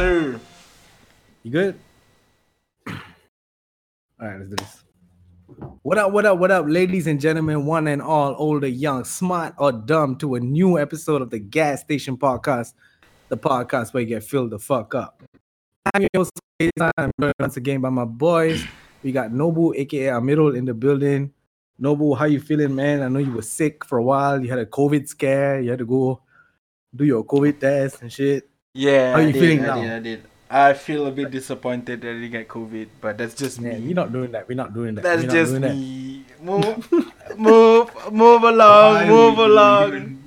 sir. You good? All right, let's do this. What up, what up, what up, ladies and gentlemen, one and all, older, young, smart, or dumb, to a new episode of the Gas Station Podcast, the podcast where you get filled the fuck up. I'm your host, once again by my boys. We got Nobu, aka Amirul, in the building. Nobu, how you feeling, man? I know you were sick for a while. You had a COVID scare. You had to go do your COVID test and shit. Yeah, How I you did, feeling I now? Did, I did. I feel a bit disappointed that I didn't get COVID, but that's just Man, me. we're not doing that. We're not doing that. That's We're just doing that. me. Move, move, move along, Why move along. even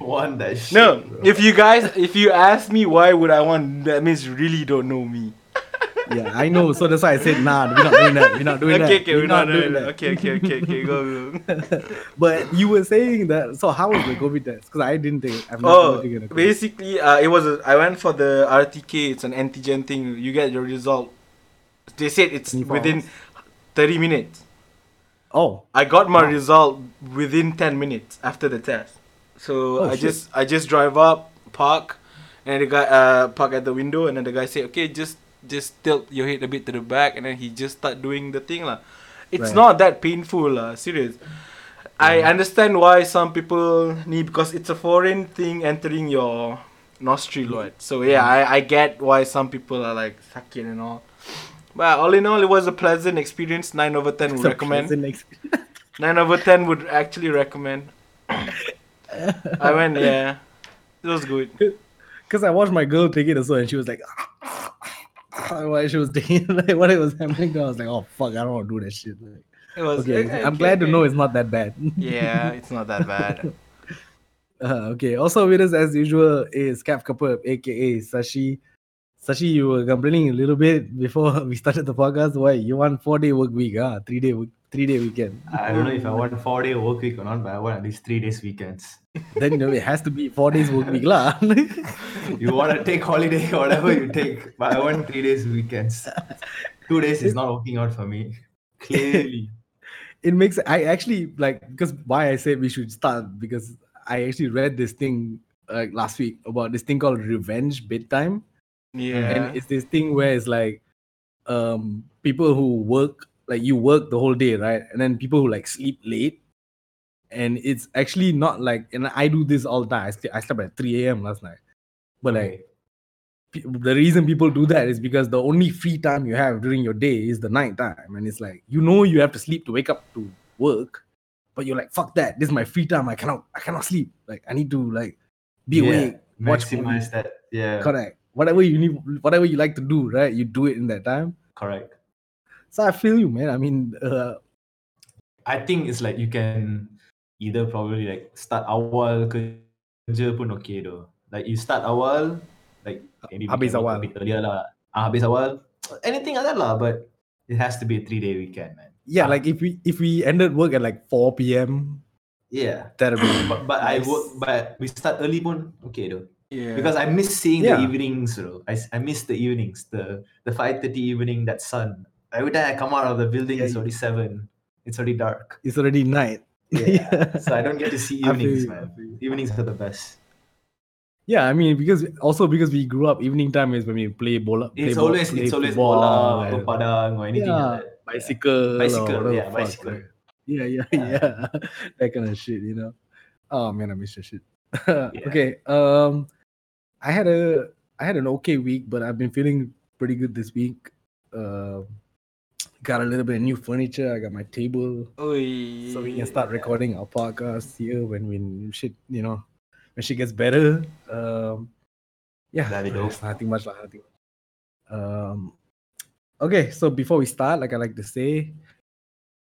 Want that shit, No, bro? if you guys, if you ask me why would I want, that means you really don't know me. Yeah, I know. So that's why I said, nah, we're not doing that. We're not doing that. okay, okay, we're not doing that. Okay, okay, okay, okay, go, go. but you were saying that. So how was the COVID test? Because I didn't think. I've never Oh, COVID. basically, uh, it was. A, I went for the RTK. It's an antigen thing. You get your result. They said it's within hours? thirty minutes. Oh, I got my result within ten minutes after the test. So Oh, I shit. just I just drive up, park, and the guy uh park at the window, and then the guy said, "Okay, just just tilt your head a bit to the back," and then he just start doing the thing lah. It's Right. not that painful lah, serious. I mm-hmm. understand why some people need because it's a foreign thing entering your nostril, right? So yeah, mm-hmm. I, I get why some people are like sucking and all. But all in all, it was a pleasant experience. Nine over ten would recommend. Nine over ten would actually recommend. I went, yeah. It was good. Because I watched my girl take it also, and she was like, while she was taking like what it was happening, I was like, oh fuck, I don't want to do that shit. Like, It was okay, okay, I'm glad to know it's not that bad. Yeah, it's not that bad. Uh, okay. Also with us as usual is Cap Kapur, aka Sashi. Sashi, you were complaining a little bit before we started the podcast. Why you want four day work week? Ah, three day week, three day weekend. I don't know if I want four day work week or not, but I want at least three days weekends. Then you know it has to be four days work week lah. You want to take holiday, whatever you take, but I want three days weekends. Two days is not working out for me. Clearly. it makes I actually like because why I said we should start because I actually read this thing like last week about this thing called revenge bedtime. Yeah. and it's this thing where it's like um people who work like you work the whole day right and then people who like sleep late and it's actually not like and i do this all the time. I, st- I slept at 3 a.m last night. But like pe- the reason people do that is because the only free time you have during your day is the night time. And it's like you know you have to sleep to wake up to work but you're like fuck that. This is my free time. I cannot i cannot sleep. Like i need to like be Yeah, awake watch movies. maximize that. Yeah, correct. Whatever you need whatever you like to do right you do it in that time. Correct. so i feel you man. I mean uh, I think it's like you can either probably like start awal kerja pun okay though. Like you start awal, like maybe Habis work awal. a bit earlier lah. Ah, habis awal, anything like that lah. But it has to be a three day weekend, man. yeah Ah. like if we if we ended work at like 4 p.m Yeah, that'd be but but I Nice. work, but we start early pun okay though. yeah. Because I miss seeing Yeah. the evenings, bro. I, I miss the evenings, the the five thirty evening, that sun. Every time I come out of the building, Yeah, it's already seven. It's already dark. it's already night Yeah. so I don't get to see evenings, man. Evenings are the best. yeah i mean because also because we grew up evening time is when we play bola play It's ball- always play it's always bola or padang or anything Yeah, like that. bicycle Bicycle, yeah, fuck, bicycle. yeah yeah Yeah. yeah that kind of shit you know oh man i miss your shit okay um i had a i had an okay week but i've been feeling pretty good this week um got a little bit of new furniture i got my table Oi. so we can start recording our podcast here when when shit you know when shit gets better um yeah That'd be dope. it's nothing much lah, nothing much. um okay so before we start like i like to say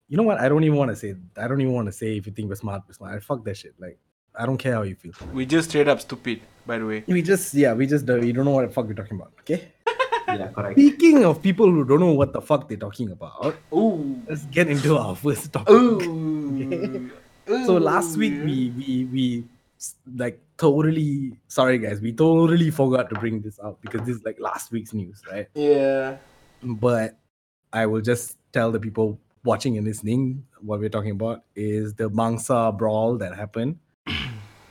you know what i don't even want to say i don't even want to say if you think we're smart we're smart I fuck that shit like i don't care how you feel We just straight up stupid, by the way. we just yeah we just uh, we don't know what the fuck we're talking about okay Yeah, correct. speaking of people who don't know what the fuck they're talking about Ooh. let's get into our first topic Ooh. So last week we we we like totally sorry guys we totally forgot to bring this up because this is like last week's news right Yeah. but I will just tell the people watching and listening what we're talking about is the Bangsar brawl that happened.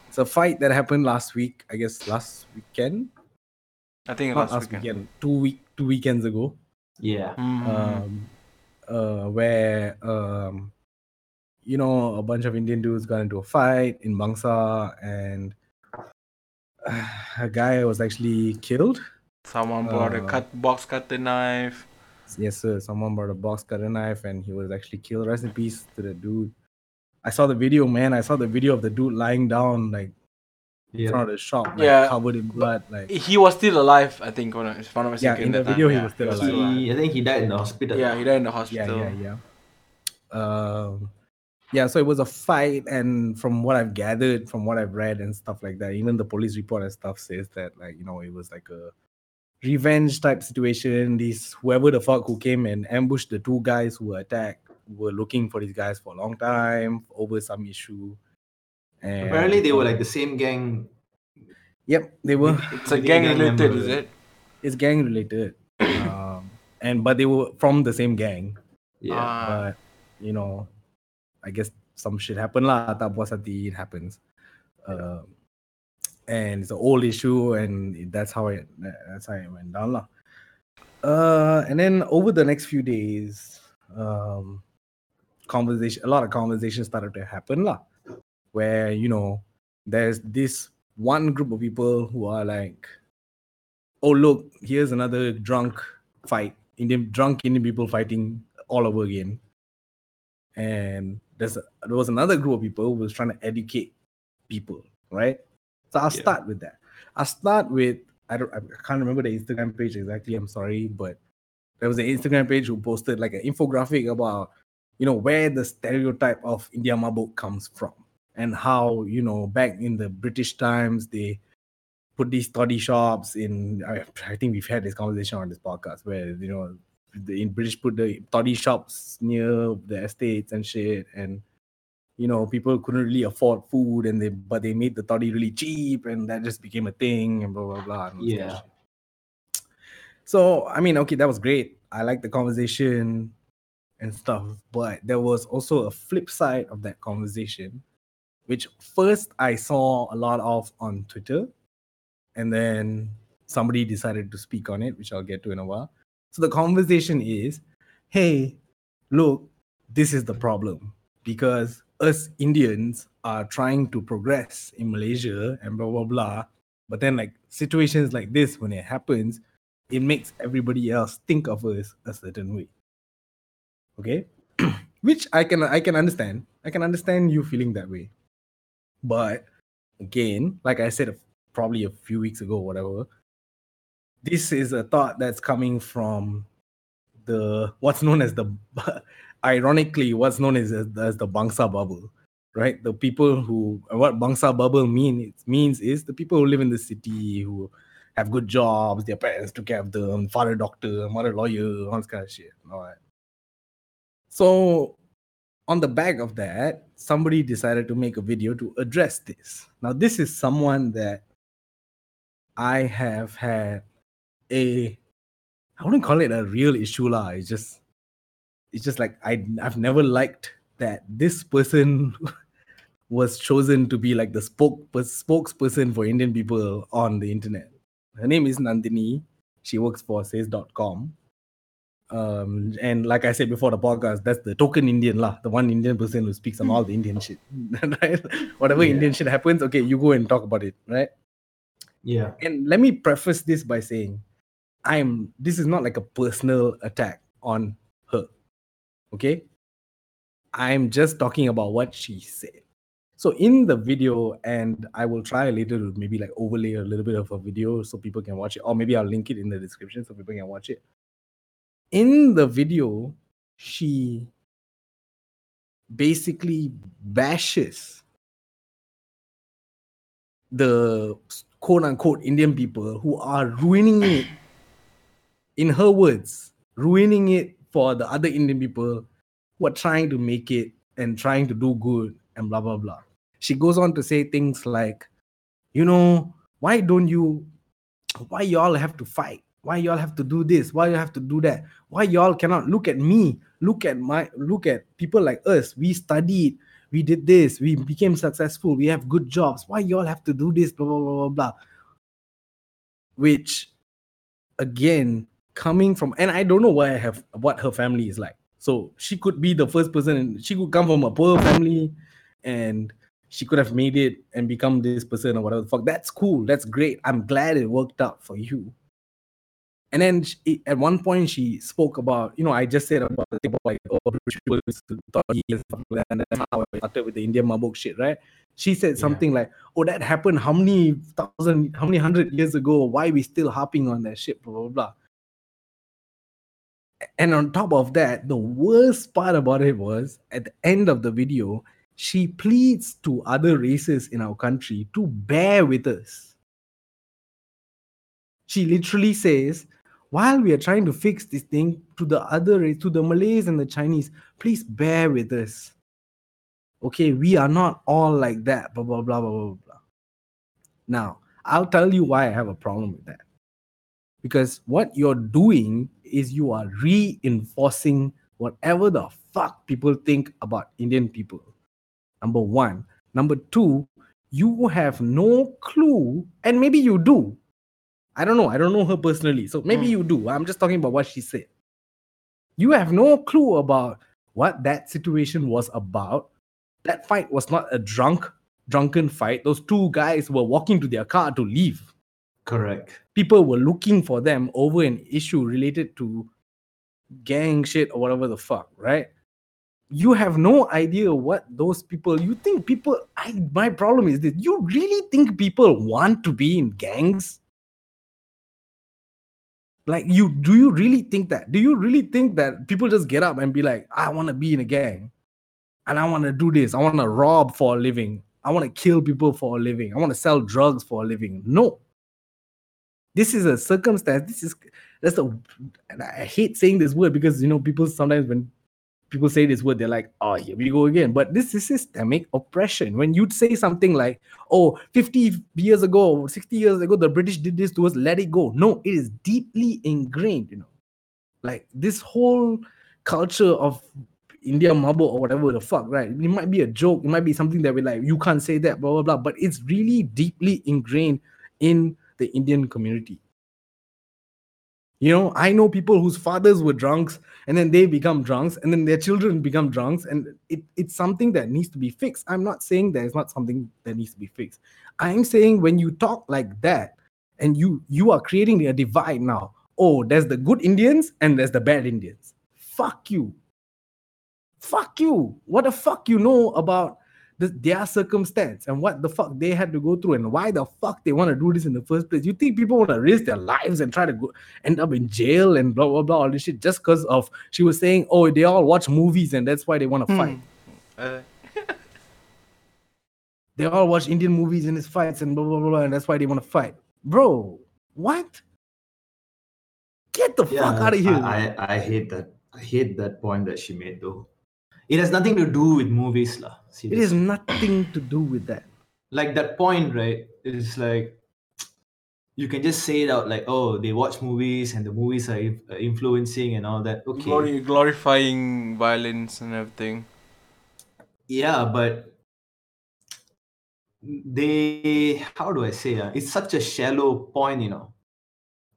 it's a fight that happened last week, I guess last weekend. I think not last last weekend. weekend, two week two weekends ago. Yeah. Mhm. um, uh, where um, you know a bunch of Indian dudes got into a fight in Bangsar, and a guy was actually killed. Someone brought a uh, cut box cutter knife. Yes, sir. Someone brought a box cutter knife, and he was actually killed. Rest in peace to the dude. I saw the video, man. I saw the video of the dude lying down, like in Yeah. front of the shop, like, Yeah. covered in blood. Like, He was still alive, I think. If I'm not Yeah, in the that time. video he Yeah, was still alive. He, I think he died in the hospital. Yeah, he died in the yeah, hospital. yeah, yeah. Um, yeah. So it was a fight, and from what I've gathered, from what I've read and stuff like that, even the police report and stuff says that, like, you know, it was like a revenge type situation. These whoever the fuck who came and ambushed the two guys who were attacked were looking for these guys for a long time over some issue. And Apparently, they were like the same gang. Yep, they were. It's a gang gang related, member. is it? It's gang related, um, and but they were from the same gang. Yeah. Ah, but you know, I guess some shit happened lah. Tak puas hati, it happens. Um, and it's an old issue, and that's how it that's how it went down lah. Uh, and then over the next few days, um, conversation, a lot of conversations started to happen lah, where you know, there's this one group of people who are like, oh look, here's another drunk fight, Indian drunk Indian people fighting all over again. And there's a, there was another group of people who was trying to educate people, right? So I'll Yeah. start with that. I'll start with I don't I can't remember the Instagram page exactly. I'm sorry, but there was an Instagram page who posted like an infographic about you know where the stereotype of India Mabuk comes from and how you know back in the British times they put these toddy shops in I, I think we've had this conversation on this podcast where you know the in British put the toddy shops near the estates and shit and you know people couldn't really afford food and they but they made the toddy really cheap and that just became a thing and blah blah blah and all this kind of Yeah. so I mean okay that was great I like the conversation and stuff but there was also a flip side of that conversation which first I saw a lot of on Twitter and then somebody decided to speak on it, which I'll get to in a while. So the conversation is, hey, look, this is the problem because us Indians are trying to progress in Malaysia and blah blah blah. But then like situations like this, when it happens, it makes everybody else think of us a certain way. Okay, which I can I can understand. I can understand you feeling that way. But again, like I said probably a few weeks ago, whatever. This is a thought that's coming from the what's known as the ironically what's known as, as the Bangsar bubble, right? The people who what Bangsar bubble mean it means is the people who live in the city who have good jobs, their parents took care of them, father doctor, mother lawyer, all this kind of shit. All right. So on the back of that, somebody decided to make a video to address this. Now, this is someone that I have had a I wouldn't call it a real issue lah. It's just it's just like I I've never liked that this person was chosen to be like the spoke spokesperson for Indian people on the internet. Her name is Nandini. She works for says.com. Um, and like I said before the podcast, that's the token Indian lah, the one Indian person who speaks on all the Indian shit. right? Whatever Yeah. Indian shit happens, okay, you go and talk about it, right? Yeah. and let me preface this by saying i'm this is not like a personal attack on her okay i'm just talking about what she said so in the video and i will try later to maybe like overlay a little bit of a video so people can watch it or maybe i'll link it in the description so people can watch it in the video she basically bashes the quote unquote Indian people who are ruining it, in her words, ruining it for the other Indian people who are trying to make it and trying to do good and blah blah blah. She goes on to say things like, you know, why don't you, why y'all have to fight? Why y'all have to do this? Why you have to do that? Why y'all cannot look at me? Look at my, look at people like us. We studied, we did this, we became successful, we have good jobs. Why y'all have to do this? Blah blah blah blah blah. Which again coming from and I don't know what I have what her family is like. So she could be the first person and she could come from a poor family and she could have made it and become this person or whatever the fuck. That's cool. That's great. I'm glad it worked out for you. And then she, at one point she spoke about, you know, I just said about about like, oh, people thought and stuff like that, and that's how I started with the Indian Mabok shit, right? She said Yeah. something like, oh, that happened how many thousand, how many hundred years ago? Why we still harping on that shit, blah, blah, blah. And on top of that, the worst part about it was at the end of the video, she pleads to other races in our country to bear with us. She literally says, while we are trying to fix this thing to the other to the Malays and the Chinese, please bear with us. Okay, we are not all like that, blah, blah, blah, blah, blah, blah. Now, I'll tell you why I have a problem with that. Because what you're doing is you are reinforcing whatever the fuck people think about Indian people. Number one. Number two, you have no clue, and maybe you do. I don't know. I don't know her personally. So maybe Mm. you do. I'm just talking about what she said. You have no clue about what that situation was about. That fight was not a drunk, drunken fight. Those two guys were walking to their car to leave Correct. people were looking for them over an issue related to gang shit or whatever the fuck, right? You have no idea what those people you think people I my problem is this you really think people want to be in gangs? Like you do you really think that? Do you really think that people just get up and be like, I want to be in a gang and I want to do this, I want to rob for a living, I want to kill people for a living, I want to sell drugs for a living? No this is a circumstance this is that's a and i hate saying this word because you know people sometimes when people say this word they're like oh here we go again but this is systemic oppression when you'd say something like oh 50 years ago 60 years ago the british did this to us let it go no it is deeply ingrained you know like this whole culture of India mabuk or whatever the fuck, right? It might be a joke, it might be something that we're like, you can't say that, blah blah blah. But it's really deeply ingrained in the Indian community. You know, I know people whose fathers were drunks and then they become drunks and then their children become drunks, and it, it's something that needs to be fixed. I'm not saying that it's not something that needs to be fixed. I'm saying when you talk like that and you you are creating a divide now. Oh, there's the good Indians and there's the bad Indians. Fuck you. Fuck you. What the fuck you know about the, their circumstance and what the fuck they had to go through and why the fuck they want to do this in the first place. You think people want to risk their lives and try to go end up in jail and blah blah blah all this shit just because of she was saying, oh, they all watch movies and that's why they want to fight. Uh, They all watch Indian movies and it's fights and blah blah blah, blah and that's why they want to fight. Bro, what? Get the Yeah, fuck out of here. I, I, I hate that. I hate that point that she made though. It has nothing to do with movies, lah. it has nothing to do with that. like that point, right? It's like you can just say it out, like, oh, they watch movies and the movies are uh, influencing and all that. Okay, glori- glorifying violence and everything. yeah, but they, how do I say? Uh, it's such a shallow point, you know.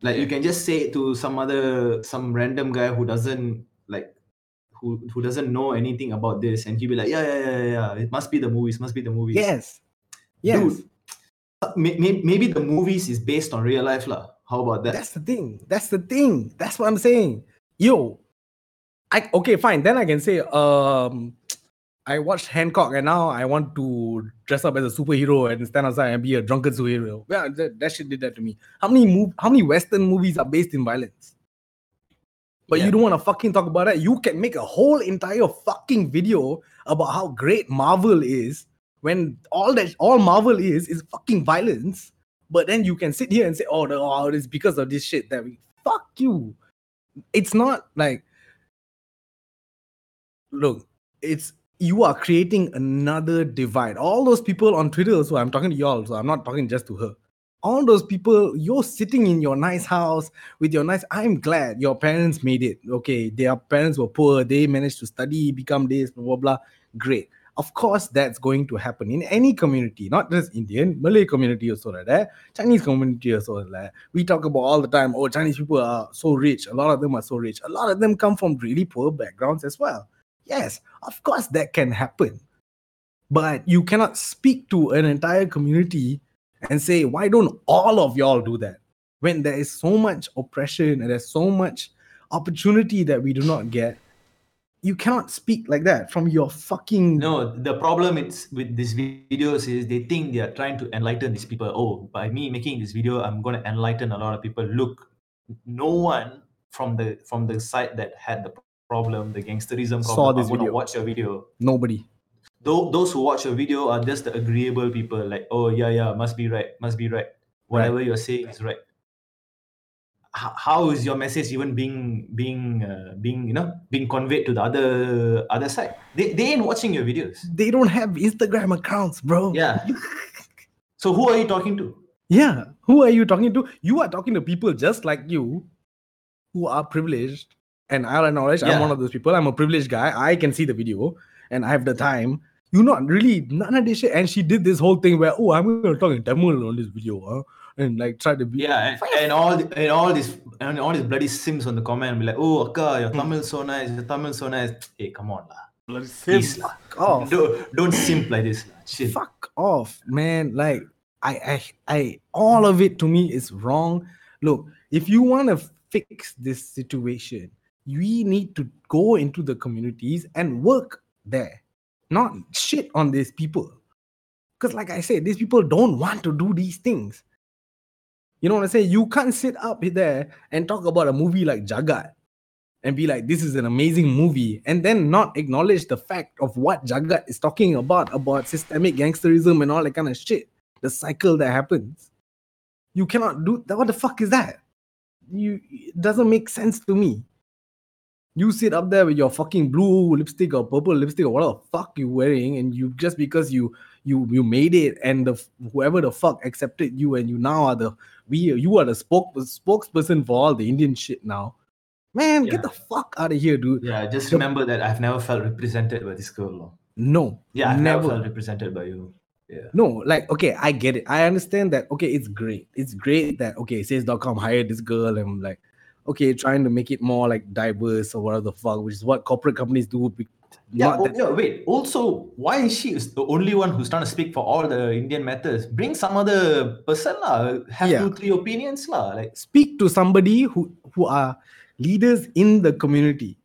Like you can just say it to some other, some random guy who doesn't like, who who doesn't know anything about this, and he'll be like, yeah, yeah, yeah, yeah. It must be the movies, must be the movies. Yes. Yes. Dude, may- may- maybe the movies is based on real life lah. How about that? That's the thing. That's the thing. That's what I'm saying. Yo, I okay, fine. Then I can say, um, I watched Hancock and now I want to dress up as a superhero and stand outside and be a drunken superhero. Yeah, that, that shit did that to me. How many move? How many Western movies are based in violence? But Yeah. you don't want to fucking talk about that. You can make a whole entire fucking video about how great Marvel is when all that all Marvel is is fucking violence. But then you can sit here and say, "Oh, no, oh it's because of this shit that we fuck you." It's not like look, it's you are creating another divide. All those people on Twitter, so I'm talking to y'all, so I'm not talking just to her. All those people, you're sitting in your nice house with your nice. I'm glad your parents made it. Okay, their parents were poor, they managed to study, become this, blah blah blah. Great. Of course, that's going to happen in any community, not just Indian, Malay community also like that, Chinese community also that. We talk about all the time, oh, Chinese people are so rich. A lot of them are so rich. A lot of them come from really poor backgrounds as well. Yes, of course, that can happen. But you cannot speak to an entire community and say, why don't all of y'all do that? When there is so much oppression and there's so much opportunity that we do not get, you cannot speak like that from your fucking No, the problem it's with these videos is they think they are trying to enlighten these people. Oh, by me making this video, I'm going to enlighten a lot of people. Look, no one from the from the side that had the problem, the gangsterism Saw problem, this are going video. watch your video. nobody. Tho- those who watch your video are just the agreeable people. Like, oh yeah, yeah, must be right, must be right. Whatever you're saying is right. How, how is your message even being being uh, being you know being conveyed to the other other side? They they ain't watching your videos. They don't have Instagram accounts, bro. Yeah. So who are you talking to? Yeah. Who are you talking to? You are talking to people just like you who are privileged. And I acknowledge I'm one of those people. I'm a privileged guy. I can see the video and I have the time. You're not really none of this shit. And she did this whole thing where, oh, I'm gonna talk in Tamil on this video, huh? And like try to be Yeah, and, and all the- and all this and all these bloody simps on the comment be like, oh Akka, your Tamil so nice, your Tamil so nice. Hey, come on, lah. Bloody Please, simp. lah. off. Don't don't simp like this. lah. Chill. fuck off man like I, I i all of it to me is wrong look if you want to fix this situation we need to go into the communities and work there not shit on these people because like i said these people don't want to do these things you know what i'm saying you can't sit up there and talk about a movie like jagat and be like, this is an amazing movie, and then not acknowledge the fact of what Jagat is talking about, about systemic gangsterism and all that kind of shit, the cycle that happens. You cannot do that. What the fuck is that? You it doesn't make sense to me. You sit up there with your fucking blue lipstick or purple lipstick or whatever the fuck you wearing, and you just because you you you made it and the whoever the fuck accepted you and you now are the we you are the spoke, spokesperson for all the Indian shit now. Man, Yeah. get the fuck out of here, dude. Yeah, just The- remember that I've never felt represented by this girl. No. Yeah, I've never, never. felt represented by you. Yeah. No, like okay, I get it. I understand that. Okay, it's great. It's great that okay, says.com hired this girl and like, okay, trying to make it more like diverse or whatever the fuck, which is what corporate companies do. Yeah, oh, that- yeah, wait. Also, why is she is the only one who's trying to speak for all the Indian matters? Bring some other person lah. Have Yeah. two, three opinions lah. Like speak to somebody who who are leaders in the community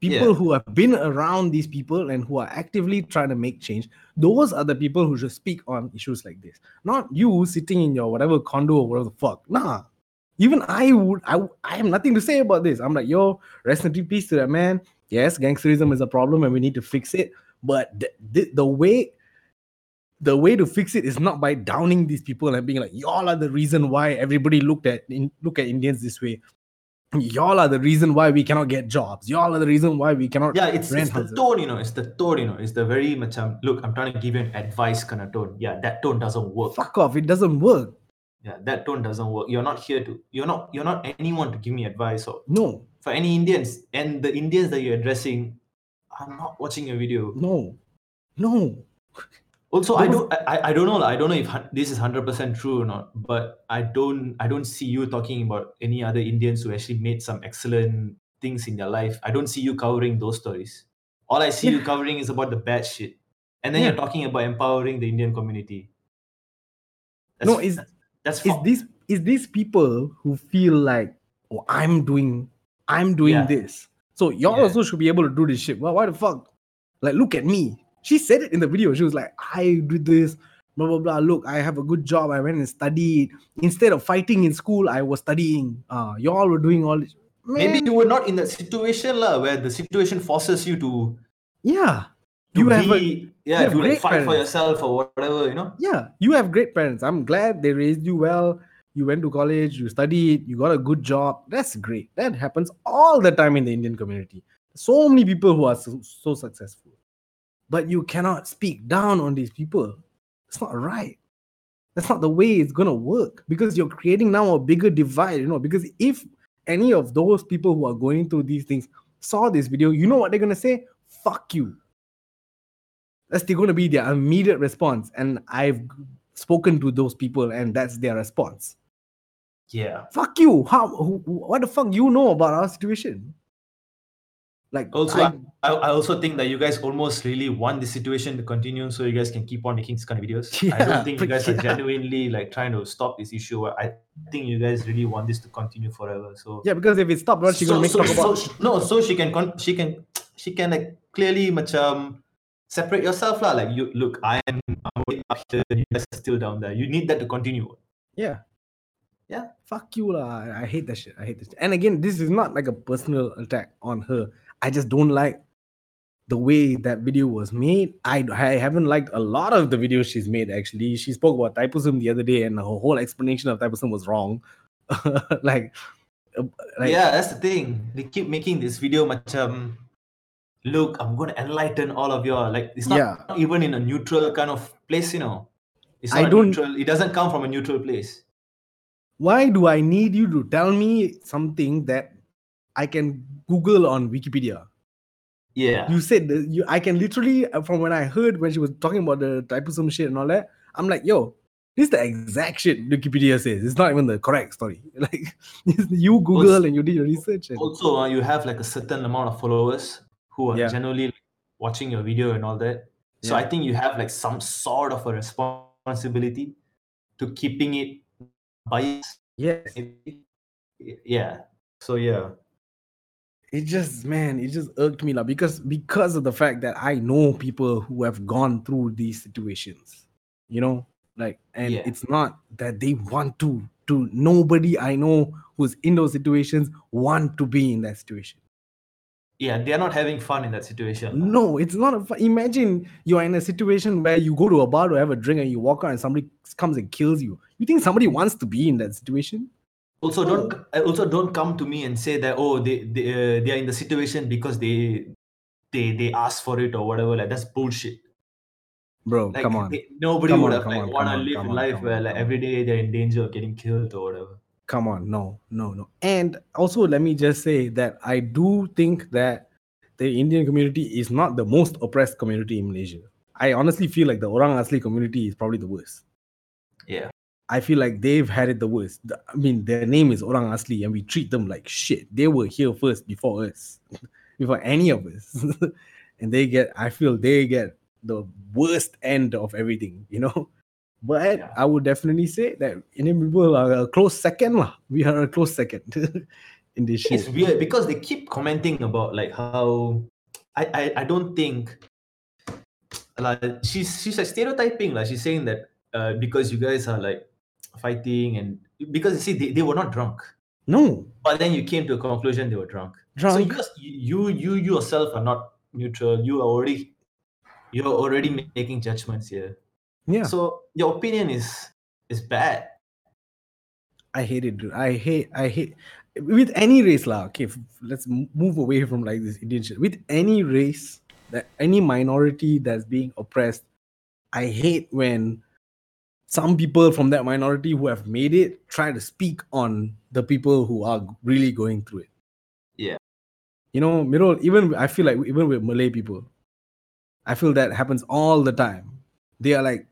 people Yeah. who have been around these people and who are actively trying to make change those are the people who should speak on issues like this not you sitting in your whatever condo or whatever the fuck nah even i would i, I have nothing to say about this i'm like yo rest in peace to that man yes gangsterism is a problem and we need to fix it but the, the, the way the way to fix it is not by downing these people and being like y'all are the reason why everybody looked at in, look at indians this way y'all are the reason why we cannot get jobs y'all are the reason why we cannot yeah, it's, it's the tone, you know. It's the tone, you know. It's the very much. Um, look, I'm trying to give you an advice kind of tone. Yeah, that tone doesn't work. fuck off it doesn't work Yeah, that tone doesn't work. You're not here to. You're not. You're not anyone to give me advice or no for any Indians and the Indians that you're addressing. I'm not watching your video. no no Also, I don't, I, I don't know. I don't know if this is hundred percent true or not. But I don't, I don't see you talking about any other Indians who actually made some excellent things in their life. I don't see you covering those stories. All I see you covering is about the bad shit, and then Yeah. you're talking about empowering the Indian community. No, is- that's is this is these people who feel like oh i'm doing i'm doing Yeah. this. So y'all Yeah. also should be able to do this shit. Well why the fuck? Like look at me. She said it in the video. She was like i do this blah blah blah. Look i have a good job. I went and studied. Instead of fighting in school i was studying. Uh y'all were doing all this. Maybe you were not in that situation lah, where the situation forces you to, yeah. To you have a, yeah, have to like great fight for yourself or whatever, you know. yeah you have great parents. I'm glad they raised you well. You went to college you studied you got a good job. That's great. That happens all the time in the indian community. So many people who are so, so successful. But you cannot speak down on these people. It's not right. That's not the way it's gonna work. Because you're creating now a bigger divide you know. Because if any of those people who are going through these things saw this video you know what they're gonna say? Fuck you That's going to be their immediate response. And I've spoken to those people, and that's their response. Yeah. Fuck you. How? Who, what the fuck you know about our situation? Like Also, I- I, I also think that you guys almost really want the situation to continue, so you guys can keep on making this kind of videos. I don't think you guys are genuinely like trying to stop this issue. I think you guys really want this to continue forever. So yeah, because if it stopped, what she so, gonna make so, talk so about? no, so she can con- she can she can like clearly macam separate yourself lah. Like you look, I am I'm up here, you guys are still down there. You need that to continue. Yeah. Yeah. Fuck you lah. I hate that shit. I hate that shit. And again, this is not like a personal attack on her. I just don't like the way that video was made. I I haven't liked a lot of the videos she's made actually. She spoke about Thaipusam the other day and her whole explanation of Thaipusam was wrong. like, uh, like yeah, that's the thing. They keep making this video macam look, I'm gonna enlighten all of you. Like it's not Yeah. even in a neutral kind of place, you know. It's not a don't- neutral, it doesn't come from a neutral place. why do I need you to tell me something that I can Google on Wikipedia? Yeah. you said that you I can literally uh, from when I heard when she was talking about the Thaipusam shit and all that, I'm like, yo, this is the exact shit Wikipedia says. It's not even the correct story. Like you Google and you did your research. And, also uh, you have like a certain amount of followers who are Yeah. generally watching your video and all that so Yeah. i think you have like some sort of a responsibility to keeping it biased yes, yeah so yeah it just man, it just irked me lah because because of the fact that I know people who have gone through these situations, you know, like and Yeah. it's not that they want to to nobody I know who's in those situations want to be in that situation. Yeah they're not having fun in that situation. No, it's not a. fu- Imagine you're in a situation where you go to a bar to have a drink and you walk out and somebody comes and kills you. You think somebody wants to be in that situation? also don't uh, also don't come to me and say that oh they they, uh, they are in the situation because they they they asked for it or whatever like that's bullshit Bro, like come on. they- nobody Come would on, have like want to live on, life come where like every day they're in danger of getting killed or whatever Come on. No, no, no. And also, let me just say that I do think that the Indian community is not the most oppressed community in Malaysia. I honestly feel like the Orang Asli community is probably the worst. yeah I feel like they've had it the worst. I mean, their name is Orang Asli, and we treat them like shit. They were here first before us, before any of us, and they get. I feel they get the worst end of everything, you know. But Yeah. I would definitely say that Indian people are a close second, lah. We are a close second in this it's weird because they keep commenting about like how I I, I don't think like she's she's like stereotyping like she's saying that uh, because you guys are like fighting and because you see they, they were not drunk No, but then you came to a conclusion they were drunk so drunk. you, you you yourself are not neutral you are already you're already making judgments here yeah, so your opinion is is bad I hate it, dude. I hate, I hate with any race, lah. Okay, let's m- move away from like this Indian shit. With any race, that any minority that's being oppressed, I hate when some people from that minority who have made it try to speak on the people who are really going through it. Yeah. You know, Mirul, even I feel like even with Malay people, I feel that happens all the time. They are like,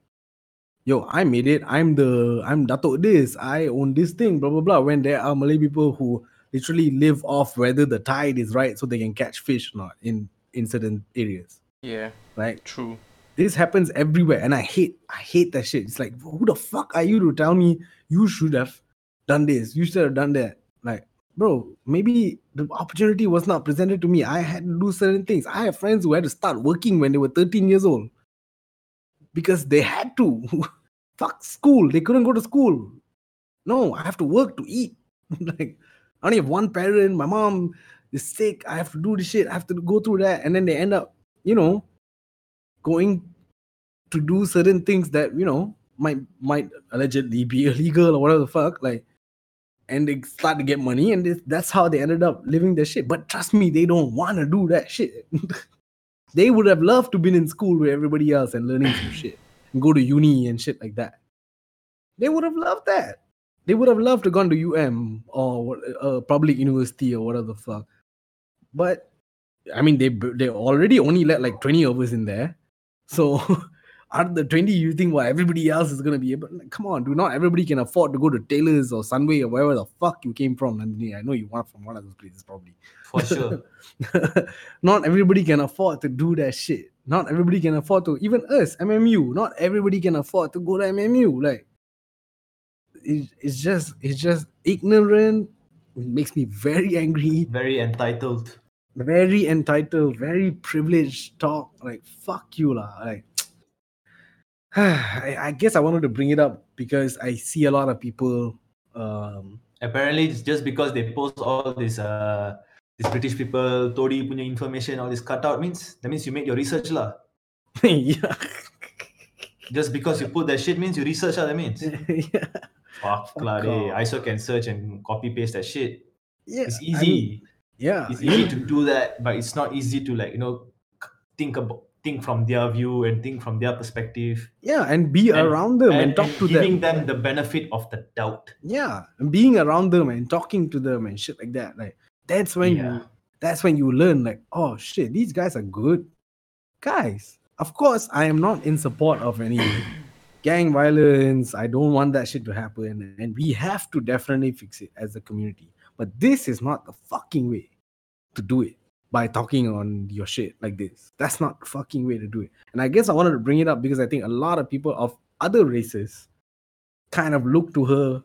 yo, I made it. I'm the I'm Datuk this. I own this thing, blah blah blah. When there are Malay people who literally live off whether the tide is right so they can catch fish or not in in certain areas. Yeah, Right? true. This happens everywhere, and I hate I hate that shit. It's like, who the fuck are you to tell me you should have done this? You should have done that. Like, bro, maybe the opportunity was not presented to me. I had to do certain things. I have friends who had to start working when they were 13 years old because they had to. fuck school. They couldn't go to school. No, I have to work to eat. like, I only have one parent. My mom is sick. I have to do this shit. I have to go through that. And then they end up, you know, going to do certain things that, you know, might might allegedly be illegal or whatever the fuck. Like, and they start to get money, and that's how they ended up living their shit. But trust me, they don't want to do that shit. They would have loved to been in school with everybody else and learning some shit and go to uni and shit like that. They would have loved that. They would have loved to gone to UM or a public university or whatever the fuck. But I mean, they they already only let like twenty of us in there. So out of the 20, you think well everybody else is gonna be able like, come on, do not everybody can afford to go to Taylor's or Sunway or wherever the fuck you came from, Nandini. I know you want from one of those places probably. For sure. not everybody can afford to do that shit. Not everybody can afford to, even us, MMU. Not everybody can afford to go to MMU. Like, it, it's just, it's just ignorant. It makes me very angry, Very entitled. very entitled, very privileged talk. Like, fuck you, lah. Like, I, I guess I wanted to bring it up because I see a lot of people. Um, Apparently, it's just because they post all this uh these British people, toddy punya information, all this cutout means that means you made your research lah. yeah. Just because you put that shit means you research lah, that means. yeah. Fuck lah. I also can search and copy paste that shit. Yeah. It's I mean, easy. yeah. it's easy to do that, but it's not easy to like, you know, think about think from their view and think from their perspective. Yeah, and be And- around them and, and, talk and to giving them. Giving them the benefit of the doubt. Yeah, and being around them and talking to them and shit like that. Like that's when Yeah. you that's when you learn like, oh shit, these guys are good guys. Of course, I am not in support of any gang violence. I don't want that shit to happen, and we have to definitely fix it as a community. But this is not the fucking way to do it by talking on your shit like this. That's not the fucking way to do it. And I guess I wanted to bring it up because I think a lot of people of other races kind of look to her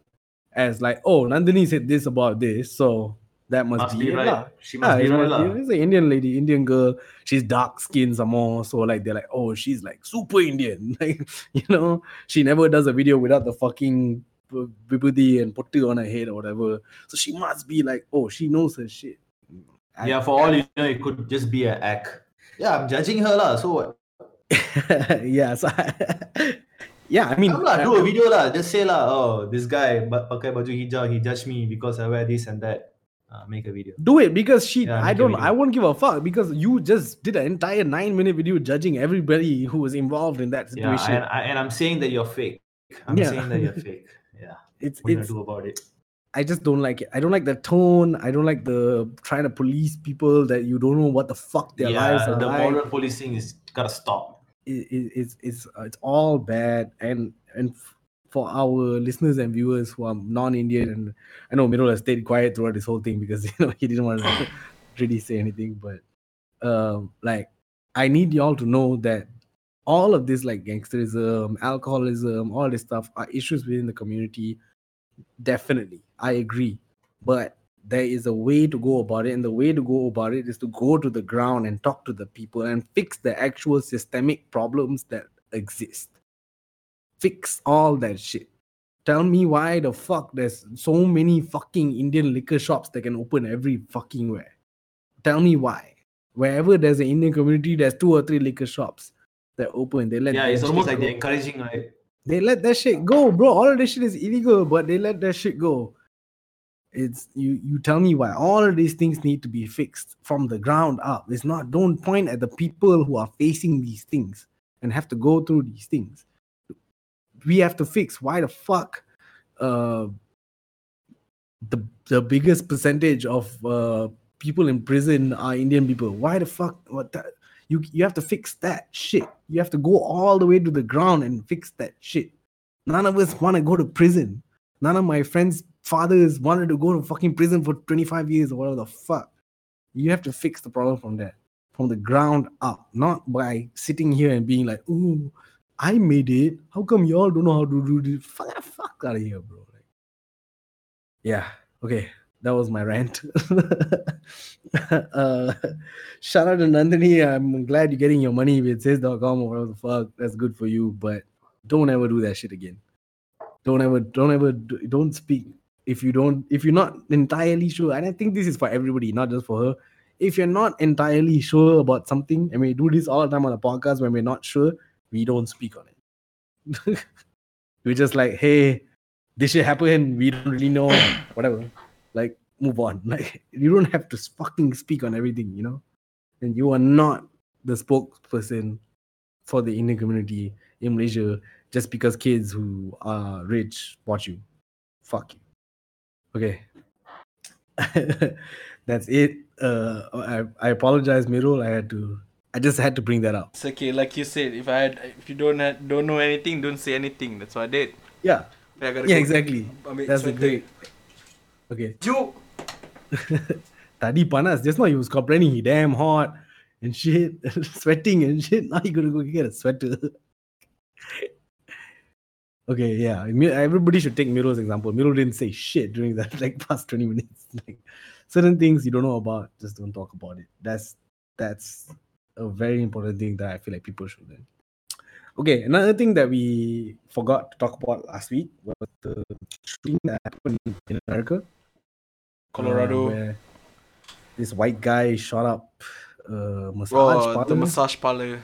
as like, oh, Nandini said this about this, so that must, Must be, be right. She Yeah, must be it right. must be- it's an Indian lady, Indian girl. She's dark skinned some more. So like they're like, oh, she's like super Indian. Like, you know, she never does a video without the fucking b- vibhuti and pottu on her head or whatever. So she must be like, oh, she knows her shit. I- Yeah, for all you know, it could just be an act. Yeah, I'm judging her lah. So what? yeah, so I- yeah, I mean, Come lah, do a video lah. Just say lah, oh, this guy pakai baju hijau, he judged me because I wear this and that. Uh, make a video. do it because she Yeah, i don't i won't give a fuck because you just did an entire nine minute video judging everybody who was involved in that situation. Yeah, and, I, and I'm saying that you're fake. I'm Yeah. saying that you're fake. Yeah, it's what it's do about it? I just don't like it. I don't like the tone. I don't like the trying to police people that you don't know what the fuck their lives yeah, are the like. modern policing is gotta stop. it, it, it's it's uh, it's all bad. And and for our listeners and viewers who are non-indian and i know Mirul has stayed quiet throughout this whole thing because you know he didn't want to really say anything. But um like i need y'all to know that all of this like gangsterism alcoholism all this stuff are issues within the community definitely. I agree. But there is a way to go about it and the way to go about it is to go to the ground and talk to the people and fix the actual systemic problems that exist. Fix all that shit. Tell me why the fuck there's so many fucking indian liquor shops that can open every fucking where. Tell me why. Wherever there's an indian community there's two or three liquor shops that open. They let Yeah, it's almost like they're encouraging, right? They let that shit go, bro. All of this shit is illegal, but they let that shit go. It's you. You tell me why all of these things need to be fixed from the ground up. It's not. Don't point at the people who are facing these things and have to go through these things. We have to fix why the fuck uh the the biggest percentage of uh people in prison are Indian people. Why the fuck what the, you you have to fix that shit. You have to go all the way to the ground and fix that shit. None of us want to go to prison. None of my friends' fathers wanted to go to fucking prison for 25 years or whatever the fuck. You have to fix the problem from there, from the ground up, not by sitting here and being like, "Ooh, I made it. How come y'all don't know how to do this?" Fuck, fuck out of here, bro. Like, yeah. Okay, that was my rant. uh, shout out to Nandini. I'm glad you're getting your money with says.com or whatever the fuck. That's good for you, but don't ever do that shit again. Don't ever, don't ever, do- don't speak if you don't, if you're not entirely sure. And I think this is for everybody, not just for her. If you're not entirely sure about something, and we do this all the time on the podcast when we're not sure, we don't speak on it. we're just like, hey, this shit happened. We don't really know, whatever. Like, move on. Like, you don't have to fucking speak on everything, you know? And you are not the spokesperson for the Indian community in Malaysia just because kids who are rich watch you. Fuck you. Okay. That's it. Uh, I, I apologize, Mirul. I had to I just had to bring that up. It's okay, like you said. If I had, if you don't have, don't know anything, don't say anything. That's what I did. Yeah, yeah, go exactly. That's the sweater. great. Okay. You. Tadi panas. Just now he was complaining he damn hot and shit, sweating and shit. Now you gotta go get a sweater. okay, yeah. Everybody should take Miro's example. Miro didn't say shit during that like past 20 minutes. Like certain things you don't know about, just don't talk about it. That's that's a very important thing that I feel like people should learn. Okay, another thing that we forgot to talk about last week was the shooting that happened in America. Colorado. uh, this white guy shot up a massage Oh, the parlor. massage parlor.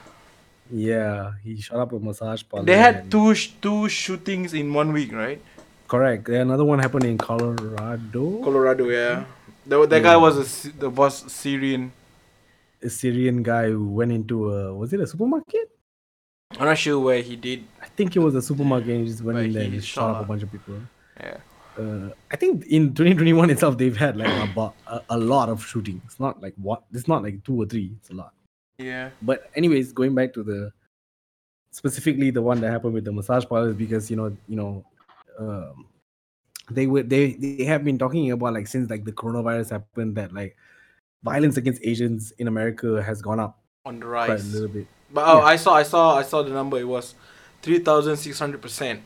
Yeah, he shot up a massage parlor. They had two sh- two shootings in one week, right? Correct. There another one happened in Colorado. Colorado, yeah. The, that guy was a the was Syrian. a Syrian guy who went into a was it a supermarket? I'm not sure where he did. I think it was a supermarket. And he just went But in there he and shot up a bunch of people. Yeah. Uh, I think in 2021 itself they've had like about a, a lot of shootings. It's not like what. It's not like two or three. It's a lot. Yeah. but anyways going back to the specifically the one that happened with the massage parlors because you know you know um they were they they have been talking about like since like the coronavirus happened that like violence against asians in america has gone up On the quite a little bit But oh, Yeah. I saw, I saw, I saw the number. It was three thousand six hundred percent.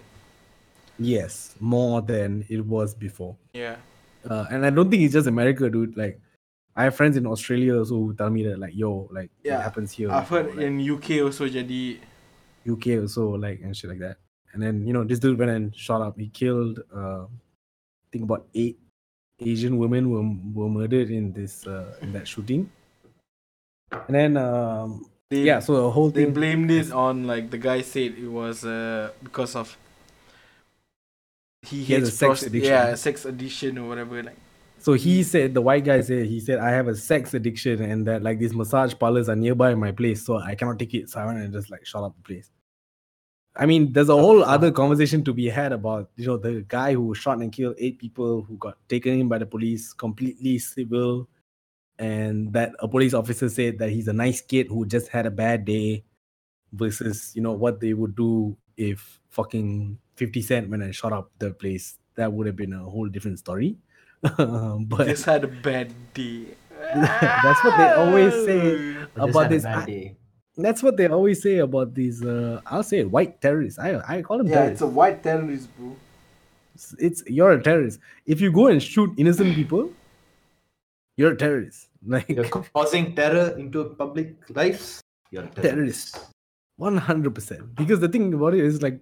Yes more than it was before Yeah. uh, and i don't think it's just america dude like i have friends in australia also who tell me that like yo like Yeah, it happens here I've heard like, in UK also jadi. UK also like and shit like that. And then you know this dude went and shot up. He killed uh, I think about eight Asian women were were murdered in this uh, in that shooting. And then um, They, yeah, so the whole they thing They blamed it on like the guy said it was uh because of he He has hates a sex addiction. Yeah, sex addiction or whatever. Like So he said the white guy said he said I have a sex addiction and that like these massage parlors are nearby my place, so I cannot take it. So I went and just like shut up the place. I mean, there's a whole other conversation to be had about you know the guy who shot and killed eight people who got taken in by the police, completely civil, and that a police officer said that he's a nice kid who just had a bad day, versus you know what they would do if fucking Fifty Cent when I shot up the place. That would have been a whole different story. but just had a bad day. That's what they always say just about had a this. bad I- that's what they always say about these. Uh, I'll say white terrorists. I I call them Yeah, terrorists. it's a white terrorist, bro. It's, it's you're a terrorist. If you go and shoot innocent people, you're a terrorist. Like You're causing terror into public lives. You're a terrorist. terrorist. One hundred percent. Because the thing about it is like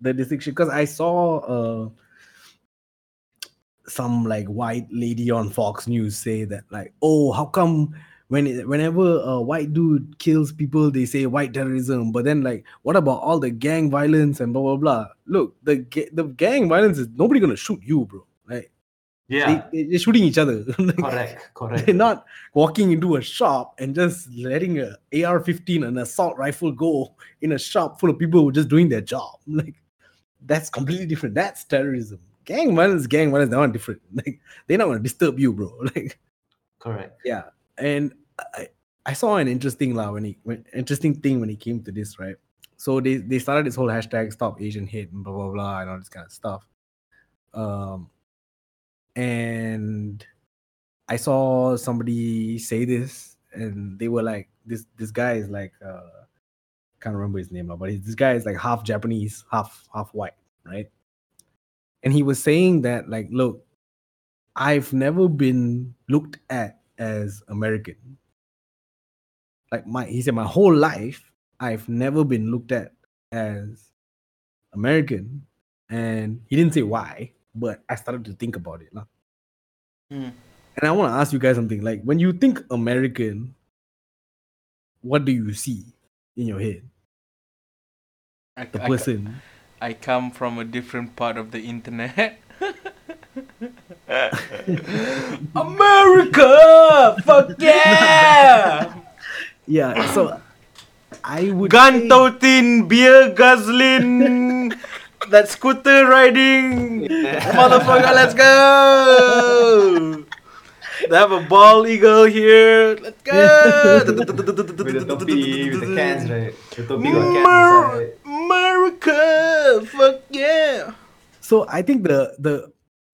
the distinction. Because I saw uh some like white lady on Fox News say that like, oh, how come when whenever a white dude kills people, they say white terrorism, but then like, what about all the gang violence and blah blah blah? Look, the ga- the gang violence is nobody gonna shoot you, bro. Like Yeah, they, are shooting each other. Like, correct, correct. they're not walking into a shop and just letting a AR-15 an assault rifle go in a shop full of people who are just doing their job. Like that's completely different. That's terrorism. Gang violence, gang violence, they're not different. Like they're not gonna disturb you, bro. Like correct. yeah. And I, I saw an interesting lah when he when, interesting thing when he came to this, right? So they they started this whole hashtag stop Asian hate and blah blah blah and all this kind of stuff. Um and I saw somebody say this, and they were like, "This this guy is like, uh, can't remember his name now, but this guy is like half Japanese, half half white, right?" And he was saying that, like, look, I've never been looked at as American. Like my, he said, my whole life, I've never been looked at as American, and he didn't say why, but I started to think about it. lah. Hmm. And I want to ask you guys something. Like when you think American, what do you see in your head? I, The I- person. I come from a different part of the internet. America! Fuck yeah! Yeah. So I would Gun say- toting, beer guzzling, that scooter riding. Motherfucker, let's go! They have a bald eagle here. Let's go. With the topi, with the cans, right? The topi got cans Mer- America, fuck yeah. So I think the the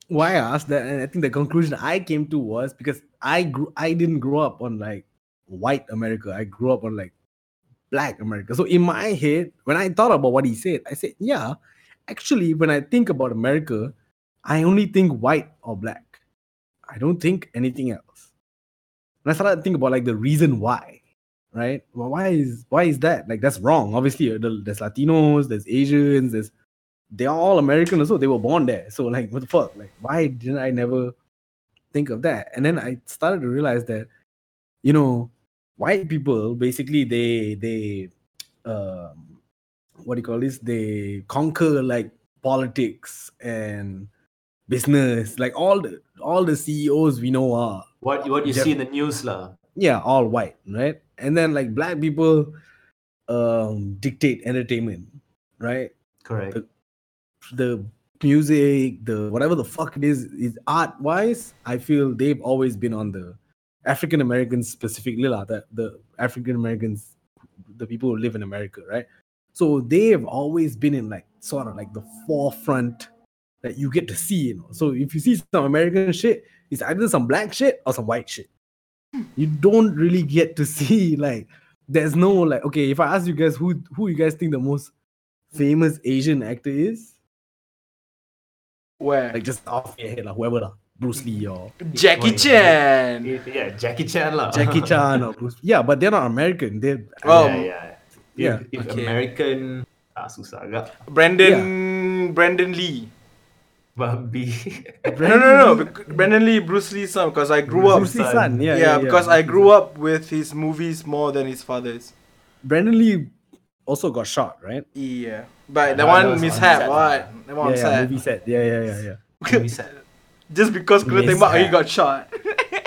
why I asked that, and I think the conclusion I came to was because I grew I didn't grow up on like white America. I grew up on like black America. So in my head, when I thought about what he said, I said, yeah, actually, when I think about America, I only think white or black. I don't think anything else. And I started to think about like the reason why, right? Well, why is why is that? Like that's wrong. Obviously, uh, there's Latinos, there's Asians, there's they're all American or so. They were born there. So like, what the fuck? Like, why didn't I never think of that? And then I started to realize that, you know, white people basically they they um what do you call this? They conquer like politics and business. Like all the all the CEOs we know are What what you Def- see in the news, lah. yeah, all white, right? And then like black people um dictate entertainment, right? Correct. the music, the whatever the fuck it is, is art wise, I feel they've always been on the African Americans specifically, lah, the, the African Americans, the people who live in America, right? So they have always been in like sort of like the forefront that you get to see, you know. So if you see some American shit, it's either some black shit or some white shit. You don't really get to see like there's no like okay, if I ask you guys who who you guys think the most famous Asian actor is, Where? like just off your head, like whoever, lah, Bruce Lee or Jackie Wait, Chan. Yeah, Jackie Chan, lah. Jackie Chan or Bruce. Yeah, but they're not American. They're Oh, yeah, yeah. If, yeah, if okay. American, ah, susah agak. Brandon Brandon Lee. Babi. No, no, no. bec- Brandon Lee, Bruce Lee's son. Because I grew up. Bruce Lee's son. Yeah, Yeah, yeah, because yeah. I grew up with his movies more than his father's. Brandon Lee also got shot, right? Yeah, but Yeah, the that one mishap, set. what? The one yeah, yeah, sad. movie set. Yeah, yeah, yeah, yeah. Movie set. Just because kena Mishap. tembak, he got shot.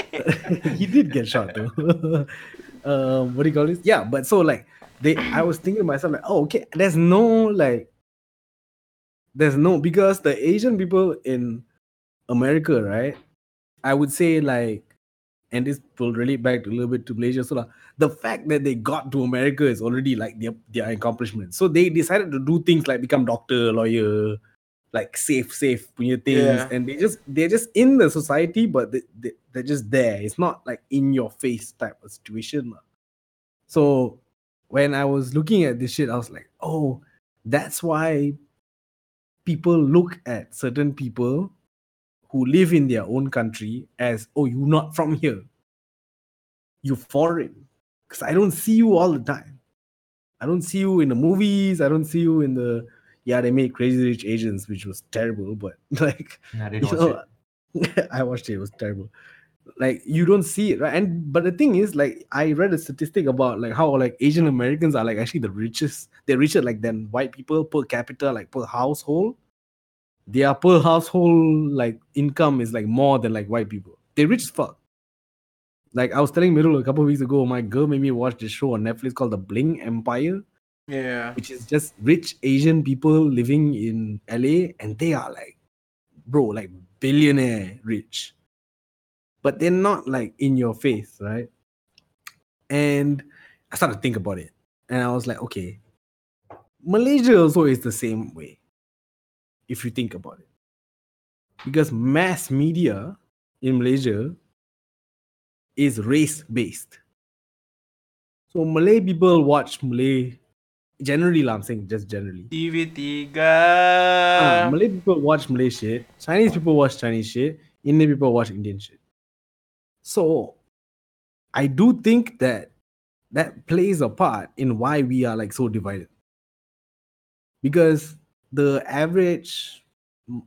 he did get shot though. um, what do you call this? Yeah, but so like they, I was thinking to myself like, oh, okay, there's no like, there's no because the Asian people in America, right? I would say like, and this will relate back a little bit to Malaysia. So like, the fact that they got to America is already like their their accomplishment. So they decided to do things like become doctor, lawyer, like safe, safe punya things, Yeah. and they just they're just in the society, but they, they, they're just there. It's not like in your face type of situation. So when I was looking at this shit, I was like, oh, that's why people look at certain people who live in their own country as, oh, you're not from here. You're foreign. Because I don't see you all the time. I don't see you in the movies. I don't see you in the yeah, they made Crazy Rich Asians, which was terrible, but like they you don't watch it. know, I watched it, it was terrible. Like you don't see it, right? And but the thing is, like I read a statistic about like how like Asian Americans are like actually the richest, they're richer like than white people per capita, like per household. Their per household like income is like more than like white people. They're rich as fuck. Like I was telling Middle a couple of weeks ago, my girl made me watch this show on Netflix called The Bling Empire Yeah. which is just rich Asian people living in LA, and they are like, bro, like billionaire rich. But they're not like in your face, right? And I started to think about it, and I was like, okay, Malaysia also is the same way, if you think about it, because mass media in Malaysia is race based. So Malay people watch Malay generally lah, I'm saying just generally. TV3. Ah, Malay people watch Malay shit, Chinese people watch Chinese shit, Indian people watch Indian shit. So I do think that that plays a part in why we are like so divided. Because the average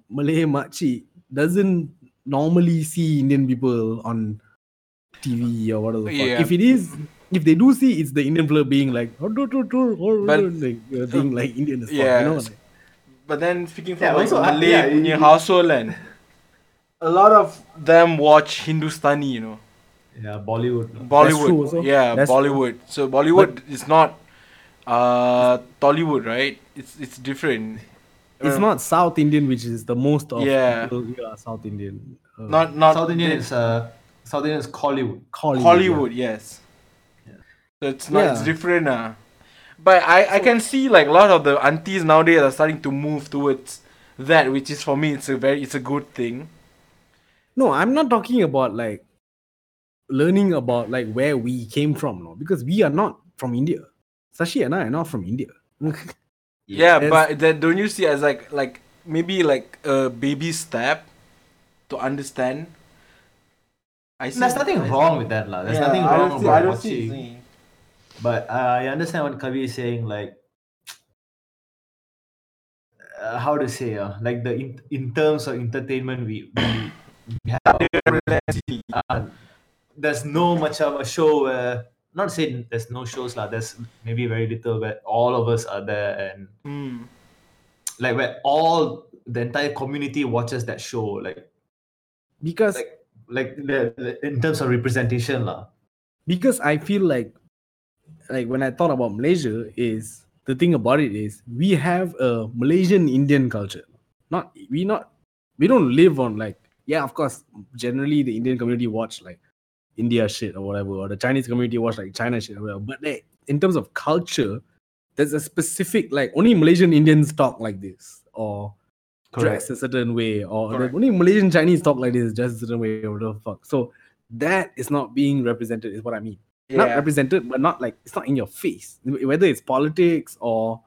Malay makcik doesn't normally see Indian people on TV or whatever. the fuck. Yeah. If it is, if they do see, it's the Indian fella being like, "Oh, do, do, do, oh, But- like, uh, being like Indian as fuck, Yeah. you know? Like, But then speaking from Yeah, like also, I- Malay yeah, punya you- household and a lot of them watch Hindustani, you know. Yeah, Bollywood. no. Bollywood. true also. Yeah, That's true. Bollywood. So Bollywood is not uh Tollywood, right? It's it's different. it's Uh, not South Indian, which is the most of Yeah. people are South Indian. Uh, not not South Indian is uh, South Indian is Hollywood. Hollywood. Hollywood, yes. So it's not it's different uh. But I, I can see like a lot of the aunties nowadays are starting to move towards that, which is for me it's a very it's a good thing. No, I'm not talking about like learning about like where we came from, no, because we are not from India. Sashi and I are not from India. Yeah, Yes. but then don't you see as like like maybe like a baby step to understand? I see. There's nothing wrong with that, lah. There's Yeah, nothing I wrong don't see, about I don't see. watching. But uh, I understand what Kavi is saying. Like, uh, how to say, uh, like the in, in terms of entertainment, we, we, we have uh, there's no much of a show where not saying there's no shows lah. There's maybe very little where all of us are there and Mm. like where all the entire community watches that show. Like because like like the, the- in terms of representation lah. because I feel like like when I thought about Malaysia is the thing about it is we have a Malaysian Indian culture. Not we not we don't live on like yeah, of course, generally the Indian community watch like India shit or whatever, or the Chinese community watch like China shit or whatever. But like, in terms of culture, there's a specific like only Malaysian Indians talk like this or dress a certain way, or like, only Malaysian Chinese talk like this, just a certain way, or whatever the fuck. So that is not being represented, is what I mean. Not represented, but not like it's not in your face. Whether it's politics or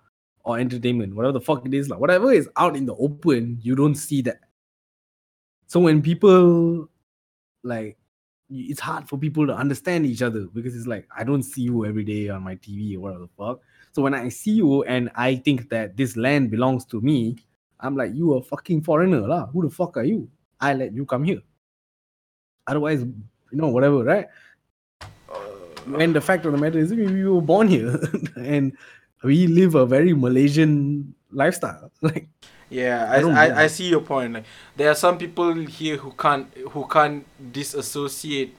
or entertainment, whatever the fuck it is, like whatever is out in the open, you don't see that. So when people like it's hard for people to understand each other because it's like I don't see you every day on my TV or whatever the fuck. So when I see you and I think that this land belongs to me, I'm like, you a fucking foreigner lah. Who the fuck are you? I let you come here. Otherwise, you know, whatever, right? Uh. And the fact of the matter is, we, we were born here and we live a very Malaysian lifestyle. Like, Yeah, I I, I. I, see your point. Like there are some people here who can't who can't disassociate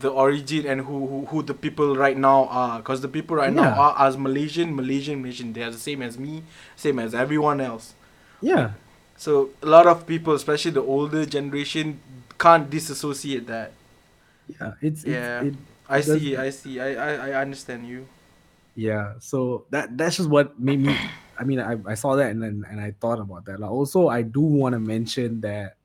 the origin and who who, who the people right now are because the people right now are as Malaysian, Malaysian, Malaysian. They are the same as me, same as everyone else. yeah, So a lot of people, especially the older generation, can't disassociate that. yeah, it's, it's Yeah. it, I see, I see, I, I, I understand you. yeah so that that's just what made me i mean i, I saw that and then and i thought about that. Like, also i do want to mention that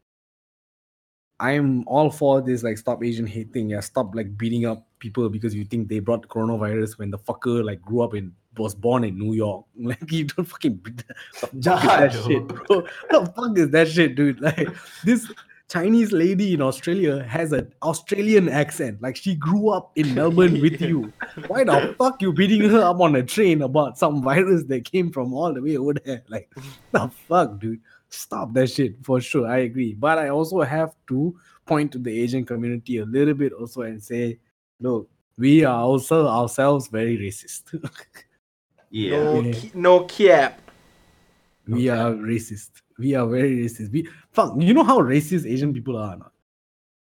i'm all for this like stop asian hate thing. Yeah stop like beating up people because you think they brought coronavirus when the fucker like grew up in was born in new york. Like you don't fucking beat the fuck that shit bro? The fuck is that shit dude? Like this Chinese lady in Australia has an Australian accent. Like she grew up in Melbourne with you. Why the fuck you beating her up on a train about some virus that came from all the way over there? Like the fuck, dude. Stop that shit for sure. I agree. But I also have to point to the Asian community a little bit also and say, look, we are also ourselves very racist. Yeah. No, Yeah. no cap. we Okay. are racist. We are very racist. We fuck. You know how racist Asian people are, not?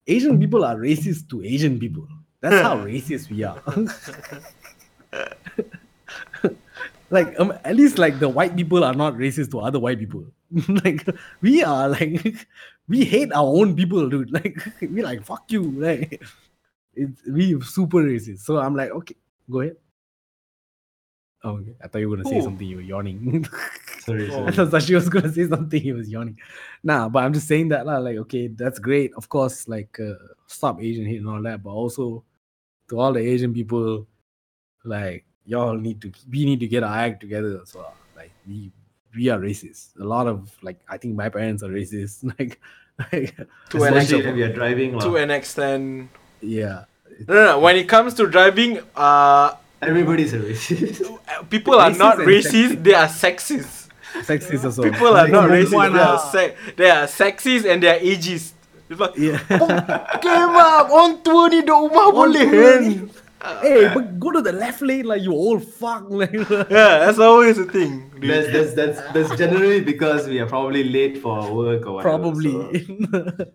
Asian people are racist to Asian people. That's how racist we are. like um, at least like the white people are not racist to other white people. like we are like we hate our own people, dude. Like we like fuck you. Like it's we super racist. So I'm like, okay, go ahead. Oh, okay. I thought you were gonna say Who? something. You were yawning. Sorry, Oh. I thought she was gonna say something. He was yawning. Nah, but I'm just saying that lah. Like, okay, that's great. Of course, like uh, stop Asian hate and all that. But also to all the Asian people, like y'all need to we need to get our act together as well. Like we we are racist. A lot of like I think my parents are racist. Like, like To an extent. we are driving. lah. To an extent. yeah. No, no, no. When it comes to driving, uh, Everybody's a racist. Uh, people are Racist not racist. They are sexist. Sexist also. People are not racist. They are, se- they are sexist and they are ageist. Like, Yeah. Oh, Came up on tua ni duk rumah boleh kan? hey, but go to the left lane like you old fuck. Like, Yeah, that's always the thing. dude. that's, that's, that's, that's generally because we are probably late for work or whatever. probably. so-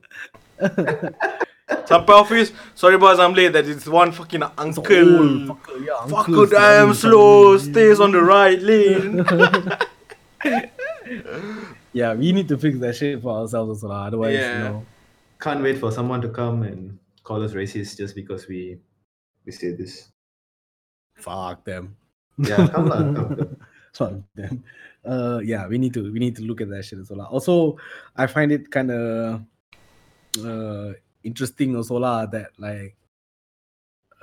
Sampai office, sorry boss, I'm late. That is one fucking uncle. Old fucker, yeah, Fucker uncles damn driving slow, suddenly. stays on the right lane. Yeah, we need to fix that shit for ourselves also. lah. Otherwise, Yeah. you know. Can't wait for someone to come and call us racist just because we we say this. Fuck them. Yeah, come lah, come, come. Fuck them. Uh, yeah, we need to we need to look at that shit as well. Also, I find it kind of uh interesting also lah that like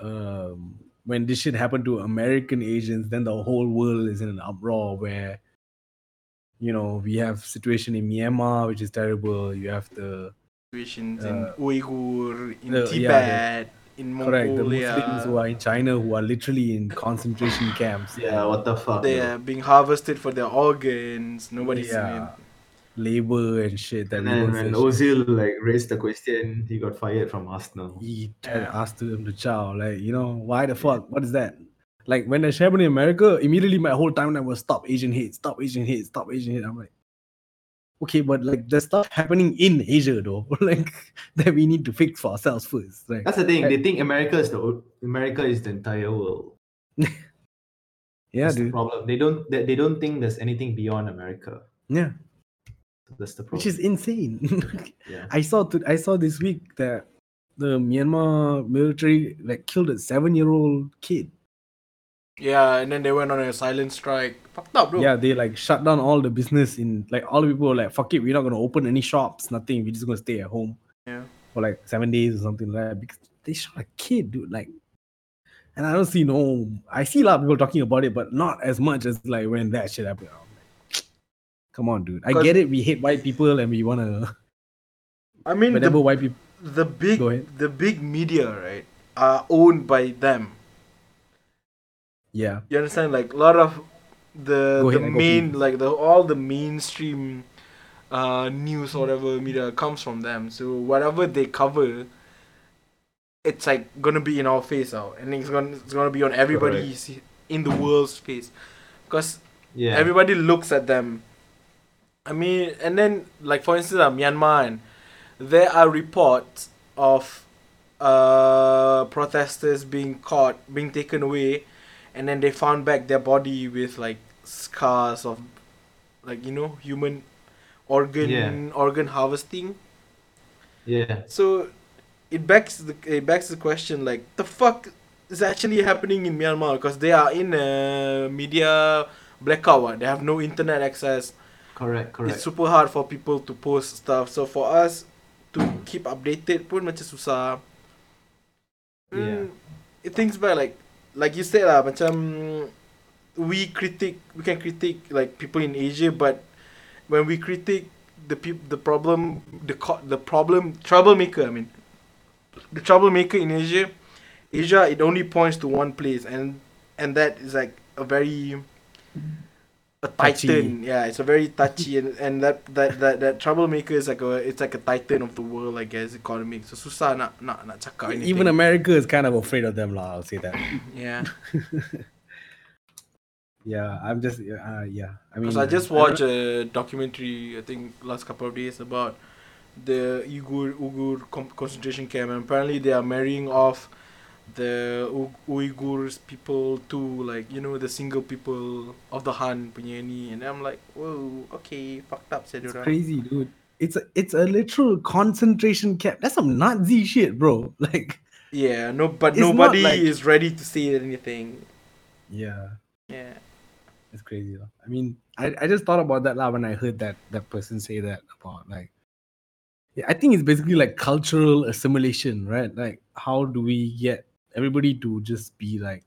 um when this shit happened to American Asians, then the whole world is in an uproar where you know we have situation in Myanmar which is terrible. You have the situations Uh, in Uyghur, in the- yeah, the- Tibet, in correct the Muslims who are in China who are literally in concentration camps. Yeah, what the fuck? They are being harvested for their organs. Nobody's Yeah. Labor and shit that And then when. Ozil like raised the question, he got fired from Arsenal. he tried to asked him to chow like you know why the fuck what is that like when that happened in america immediately my whole timeline was stop asian hate stop asian hate stop asian hate i'm like okay but like there's stuff happening in asia though like that we need to fix for ourselves first like That's the thing. They think America is the America is the entire world. yeah That's the problem. They don't they, they don't think there's anything beyond America. yeah That's the problem. which is insane yeah. i saw to, i saw this week that the myanmar military like killed a seven year old kid Yeah, and then they went on a silent strike. Fucked up, bro. Yeah, they like shut down all the business in like all the people were like, fuck it, we're not gonna open any shops, nothing. We're just gonna stay at home Yeah. for like seven days or something like that. Because they shot a kid, dude. Like and I don't see no I see a lot of people talking about it, but not as much as like when that shit happened. I'm like, Come on, dude. I get it, we hate white people and we wanna I mean, whenever the, white people the big Go ahead. the big media, right, are owned by them. Yeah. You understand? Like a lot of the Go the ahead, I go main like the all the mainstream uh news or whatever media comes from them. So whatever they cover, it's like gonna be in our face out, and it's gonna it's gonna be on everybody's in the world's face, because Yeah. everybody looks at them. I mean, and then like for instance, uh, Myanmar, and there are reports of uh protesters being caught, being taken away, and then they found back their body with like scars of, like you know, human organ Yeah. organ harvesting. yeah. So it begs the it begs the question like the fuck is actually happening in Myanmar because they are in a media blackout. They have no internet access. Correct, correct. It's super hard for people to post stuff. So for us to keep updated pun macam susah. Yeah. Mm, it thinks back like like you said lah macam we critique we can critique like people in Asia but when we critique the peop- the problem the co- the problem troublemaker I mean the troublemaker in Asia Asia it only points to one place and and that is like a very a Touchy. titan yeah it's a very touchy and, and that, that that that troublemaker is like a it's like a titan of the world I guess economic so susah nak nak nak cakap anything Even America is kind of afraid of them, lah. I'll say that. yeah yeah, I'm just uh, yeah. I mean Because I just watched a documentary, I think last couple of days about the Uyghur Uyghur com- concentration camp, and apparently they are marrying off the U- Uyghurs people to like you know the single people of the Han punya ni, and I'm like, whoa, okay, fucked up, said It's crazy, dude. It's a it's a literal concentration camp. That's some Nazi shit, bro. Like, Yeah, no, but nobody like- is ready to say anything. yeah, Yeah, it's crazy. lah. I mean, I, I just thought about that lah when I heard that that person say that about like, yeah, I think it's basically like cultural assimilation, right? Like, how do we get everybody to just be like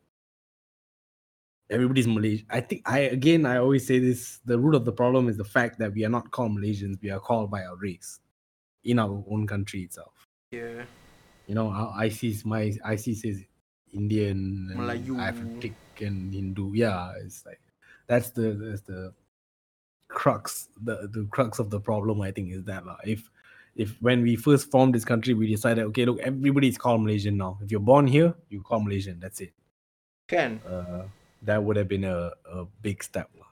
everybody's Malaysian? I think I again I always say this: the root of the problem is the fact that we are not called Malaysians; we are called by our race in our own country itself. yeah, you know how IC my IC says Indian and Melayu. and Hindu yeah it's like that's the that's the crux the the crux of the problem I think is that lah. if if when we first formed this country we decided okay look everybody is called Malaysian now if you're born here you call Malaysian that's it can. uh, that would have been a, a big step lah.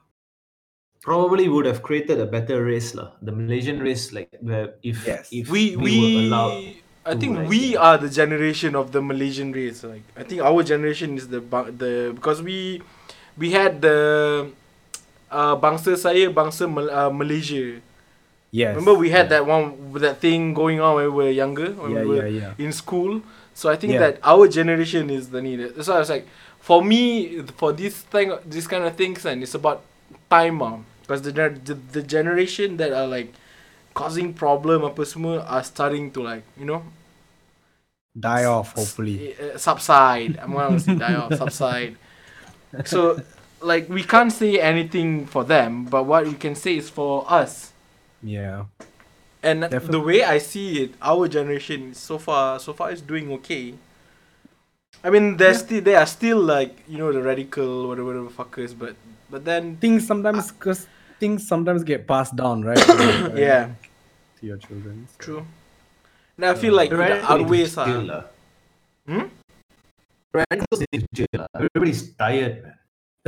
Probably would have created a better race, lah. The Malaysian race, like where if Yes. if we we, we, were allowed. I think like, we are the generation of the Malaysian race. Like I think our generation is the the because we we had the uh, bangsa saya bangsa Mal- uh, Malaysia. Yes. Remember we had that one with that thing going on when we were younger, when Yeah, we were yeah, yeah. in school. So I think Yeah. that our generation is the need. So I was like, for me, for this thing, this kind of things, and it's about time, mom. because the, the the generation that are like causing problem apa semua are starting to like you know Die off, hopefully. uh, subside. I'm gonna say die off, subside. So, like, we can't say anything for them, but what we can say is for us. Yeah. And the way I see it, our generation so far, so far is doing okay. I mean, there's still they are still like you know the radical whatever, whatever fuckers, but but then Things sometimes, because things sometimes get passed down, right? yeah, To your children. so- true. And I feel uh, like the outweighs chill, are. Uh. Hmm? Radicals need to. Everybody's tired, man.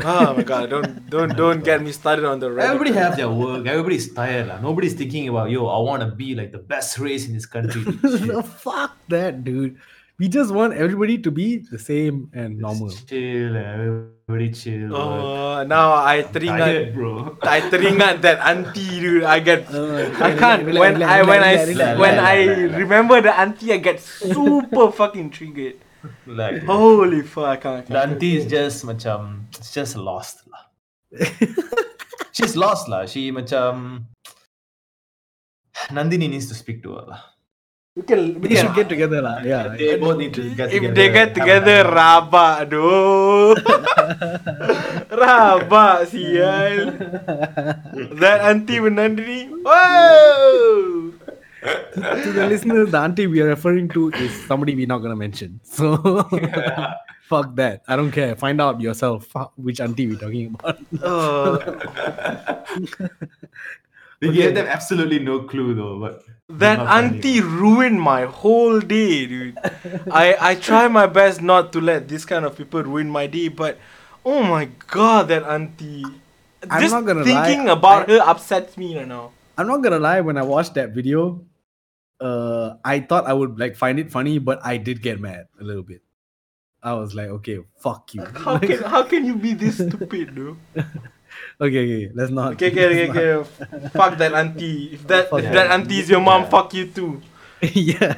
Oh my god! Don't don't don't get me started on the race. Everybody have their work. Everybody's tired, lah. Nobody's thinking about yo. I want to be like the best race in this country. the fuck that, dude. We just want everybody to be the same and normal. Chill, lah. everybody chill. Oh, now I teringat tired, bro. I teringat that auntie dude. I get Uh, I can't when I when I when I remember the auntie I get super fucking triggered. Like Holy fuck! I can't. I the can't. auntie is just macam, it's just lost, lah. She's lost, lah. She macam. Nandini needs to speak to her, lah. We can, we They can should get together, lah. Yeah. They both need to get if together. they get together, rabak doh. rabak sial. That auntie with Nandini. Whoa! To the listeners, the auntie we are referring to is somebody we're not gonna mention. So fuck that. I don't care. Find out yourself which auntie we're talking about. Uh, We gave them absolutely no clue though, but that not funny. auntie ruined my whole day, dude. I I try my best not to let this kind of people ruin my day, but oh my god, that auntie. I'm Just not gonna thinking lie, about I- her upsets me right now. I'm not gonna lie, when I watched that video, uh I thought I would like find it funny, but I did get mad a little bit. I was like, okay, fuck you. How can how can you be this stupid, dude? okay, okay, let's not. Okay, okay, okay, okay. Fuck that auntie. If that Fuck if that. that auntie is your mom, Yeah. fuck you too. yeah.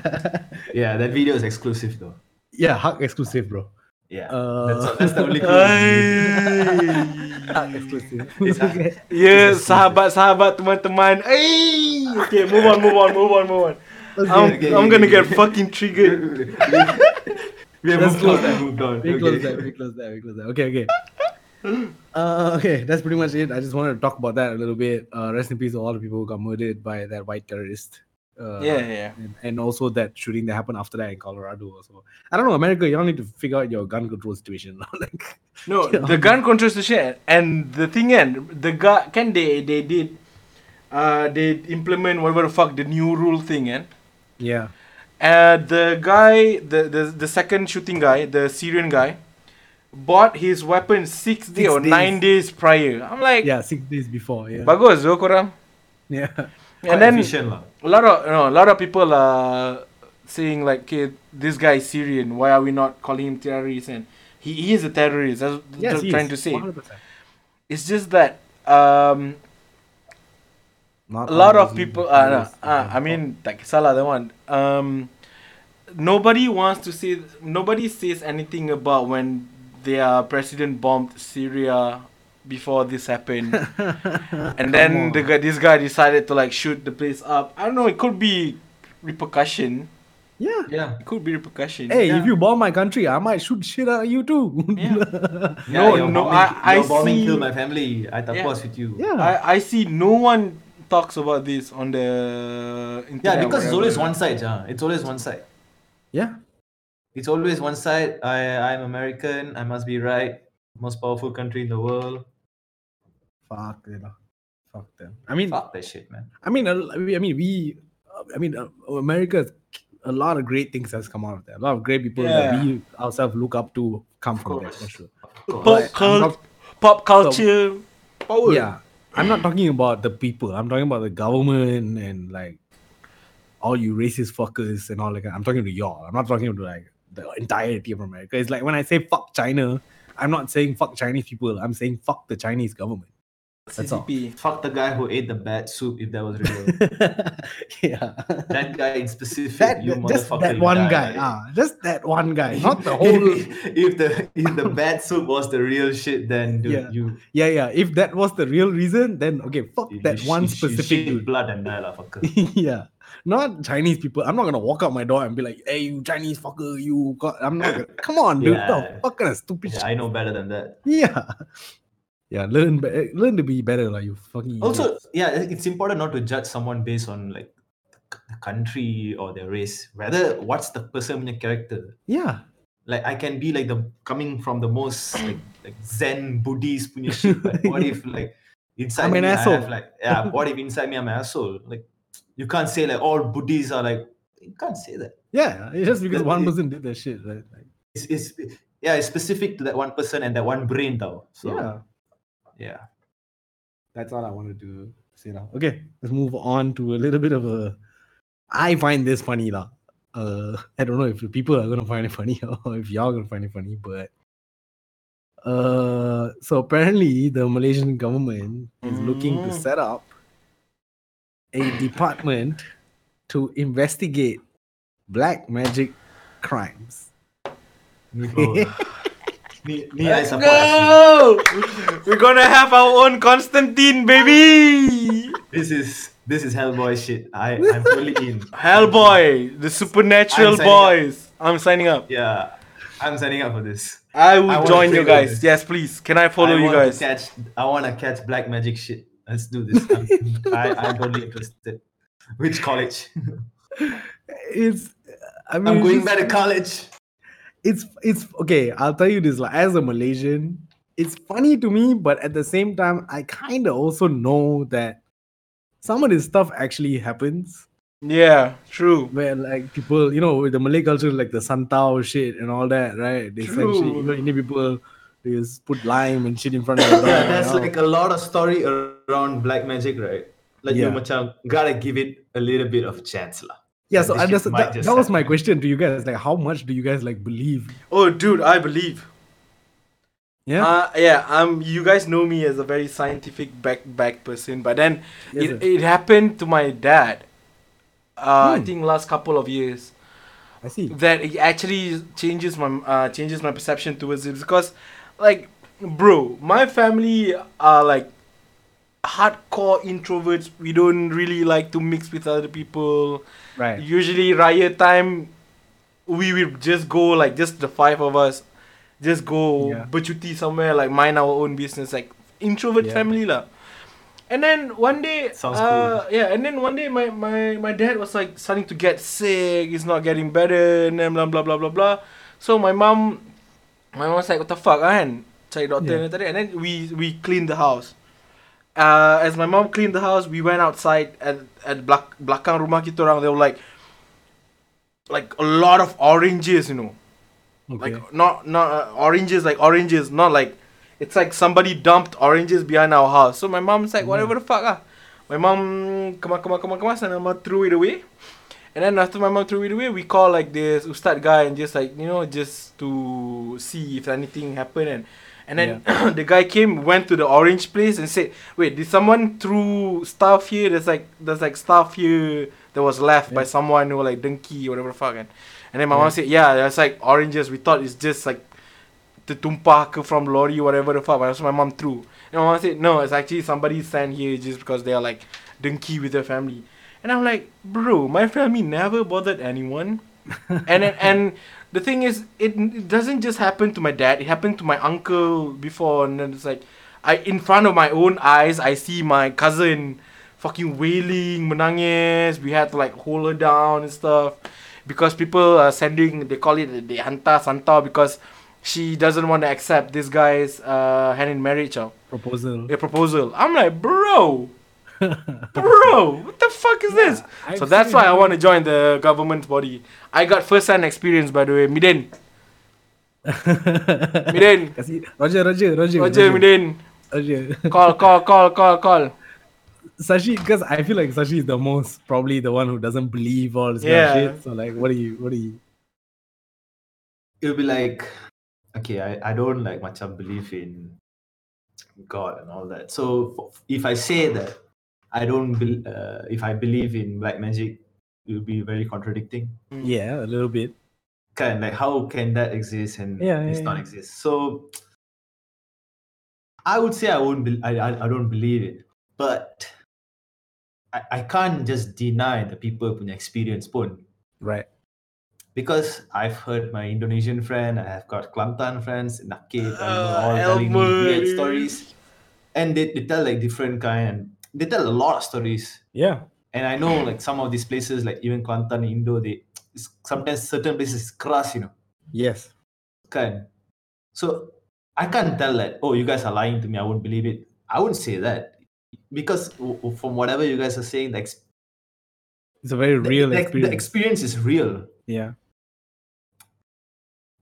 yeah, that video is exclusive though. Yeah, hug exclusive, bro. Yeah, Uh, that's, that's the only clue. Hug exclusive. It's hug. Okay. Ya, sahabat-sahabat teman-teman. Hey, okay, move on, move on, move on, move on. I'm, okay, I'm okay, gonna okay. get fucking triggered. we have Let's moved close on. that. Moved on. We okay. close that. We close that. We close that. Okay, okay. Uh, okay, that's pretty much it. I just wanted to talk about that a little bit. Uh, rest in peace to all the people who got murdered by that white terrorist. Uh, Yeah, yeah. And, and also that shooting that happened after that in Colorado. Also, I don't know, America. Y'all need to figure out your gun control situation. like, No, Yeah. the gun control situation, and the thing and the guy can they they did uh they implement whatever the fuck the new rule thing and yeah, uh the guy the the, the second shooting guy the Syrian guy bought his weapon six, days Six or days. nine days prior. I'm like yeah, six days before. Yeah, bagus zo korang. yeah, Quite And then efficient a lot of you know, a lot of people are saying like, okay, this guy is Syrian. Why are we not calling him terrorist? And he, he is a terrorist. That's what yes, I'm trying is, to say. 100%. It's just that um, Not a lot of people. Uh, no, uh, are I mean, like Salah, the one. Um, nobody wants to say. Nobody says anything about when their president bombed Syria before this happened, and then the guy, this guy decided to like shoot the place up. I don't know. It could be repercussion. yeah. Yeah. It could be repercussion. Hey, Yeah. if you bomb my country, I might shoot shit out of you too. Yeah. Yeah, No, your no, bombing, I- I your bombing see- killed my family. I Yeah. tapas with you. yeah. I, I see no one talks about this on the internet. Yeah, because it's always one side, ja. It's always one side. yeah. It's always one side. I I'm American. I must be right. Most powerful country in the world. Fuck you know. Fuck them. I mean, Fuck that shit, man. I mean, I mean, we, uh, I mean, uh, America, a lot of great things has come out of there. A lot of great people that we ourselves look up to come from there course. for sure. Pop, But not- pop culture. power. yeah, I'm not talking about the people. I'm talking about the government and like all you racist fuckers and all like. I'm talking to y'all. I'm not talking to like the entirety of America. It's like when I say fuck China, I'm not saying fuck Chinese people. I'm saying fuck the Chinese government. That's all. Fuck the guy who ate the bad soup if that was real. yeah. that guy in specific, That, you just motherfucker. that one guy. buddy. Ah, just that one guy. Not the whole. if, if the if the bad soup was the real shit, then dude, Yeah. you yeah, yeah. If that was the real reason, then okay, fuck you- that you one you specific shit dude. blood and die, lah, fucker. yeah. Not Chinese people. I'm not gonna walk out my door and be like, "Hey, you Chinese fucker, you got." I'm not. Gonna, come on, dude. Yeah. The fuck kind of stupid Yeah, shit. I know better than that. Yeah. Yeah. Learn. Be- eh, learn to be better, like you fucking. Also, idiots. yeah, it's important not to judge someone based on like the country or their race. Rather, what's the person punya character? Yeah. Like I can be like the coming from the most like, like Zen Buddhist punya shit, but what if like inside I'm an me I have like yeah, what if inside me I'm an asshole? Like you can't say like all Buddhists are like you can't say that. Yeah. It's just because one person did that shit, right? Like, It's, it's yeah, it's specific to that one person and that one brain though. So yeah. Yeah. That's all I wanted to say now. Okay, let's move on to a little bit of a. I find this funny, lah. Uh, I don't know if the people are gonna find it funny or if y'all gonna find it funny, but uh, so apparently the Malaysian government is looking to Mm. set up a department to investigate black magic crimes. Oh. Me, me, I support go! We're gonna have our own Constantine, baby! This is this is Hellboy shit. I I'm fully in. Hellboy, the supernatural I'm signing up. boys. I'm signing up. Yeah, I'm signing up for this. I will I join you guys. this. Yes, please. Can I follow I you guys? Catch, I want to catch black magic shit. Let's do this. I'm, I, I'm totally interested. Which college? It's. I mean, it's going back to college. It's it's okay i'll tell you this like as a malaysian it's funny to me but at the same time i kind of also know that some of this stuff actually happens Yeah, true. where like people you know with the malay culture like the santau shit and all that right they essentially you True. know indian people they just put lime and shit in front of the door Yeah, and there's all. like a lot of story around black magic, right? Like Yeah. you macam gotta give it a little bit of chance lah. Yeah so this I shit just, that, that was my question to you guys like how much do you guys like believe Oh, dude, I believe. yeah Uh, yeah, um, you guys know me as a very scientific back back person, but then Yes, it, sir. it happened to my dad. Uh, I Hmm. think last couple of years i see that it actually changes my uh, changes my perception towards it because, like, bro, my family are like hardcore introverts. We don't really like to mix with other people. Right Usually, riot time, we will just go like just the five of us, just go Yeah. bercuti somewhere like mind our own business, like introvert Yeah. family lah. And then one day, uh, yeah, and then one day my, my, my dad was like starting to get sick. He's not getting better, and then blah blah blah blah blah. So my mom, my mom was like, "What the fuck, kan?" Cari doktor Yeah. tadi, and then we we cleaned the house. Uh, as my mom cleaned the house, we went outside at at belak- belakang rumah kita orang. There were like like a lot of oranges, you know, okay like not not uh, oranges like oranges, not like it's like somebody dumped oranges behind our house. So my mom's like, whatever the fuck ah. My mom come on, come on, come on, come on, and my mom threw it away. And then after my mom threw it away, we call like this ustad guy and just like you know just to see if anything happened and and then the guy came went to the orange place and said, wait, did someone threw stuff here? There's like there's like stuff here that was left by someone who like dengki or whatever the fuck. And, and then my mom said, yeah, there's like oranges. We thought it's just like the ke from lorry whatever the fuck. But that's what my mom threw. And my mom said, no, it's actually somebody stand here just because they are like dengki with their family. And I'm like, bro, my family never bothered anyone. and then, and the thing is, it, it doesn't just happen to my dad. It happened to my uncle before, and then it's like, I in front of my own eyes, I see my cousin fucking wailing, menangis. We had to like hold her down and stuff because people are sending. They call it the hanta santau because she doesn't want to accept this guy's uh, hand in marriage. Uh, proposal a proposal. I'm like, bro, bro, what the fuck is this? I've So that's why I want to join the government body. I got first-hand experience, by the way. Midin, Midin, Kasi- Roger, Roger, Roger, Roger, Midin, Roger. call, call, call, call, call. Sashi, because I feel like Sashi is the most probably the one who doesn't believe all this Yeah. kind of shit. So like, what do you, what do you? It'll be like, okay, I, I don't like much I believe in God and all that. So if I say that I don't, bel uh, if I believe in black magic, it would be very contradicting. Yeah, a little bit. Kind like how can that exist and Yeah, it's yeah, not yeah. exist? So I would say I won't. Be- I, I I don't believe it, but I, I can't just deny the people punya experience pun. Right. because I've heard my Indonesian friend, I have got Kelantan friends, Nakib, and Uh, all telling me weird stories. And they, they tell like different kind, they tell a lot of stories. Yeah. And I know like some of these places, like even Kuantan, Indo, they sometimes certain places keras, you know, Yes. kan. So I can't tell that, oh, you guys are lying to me, I won't believe it. I wouldn't say that. Because w- w- from whatever you guys are saying, the, ex- It's a very real the, experience. the experience is real. yeah.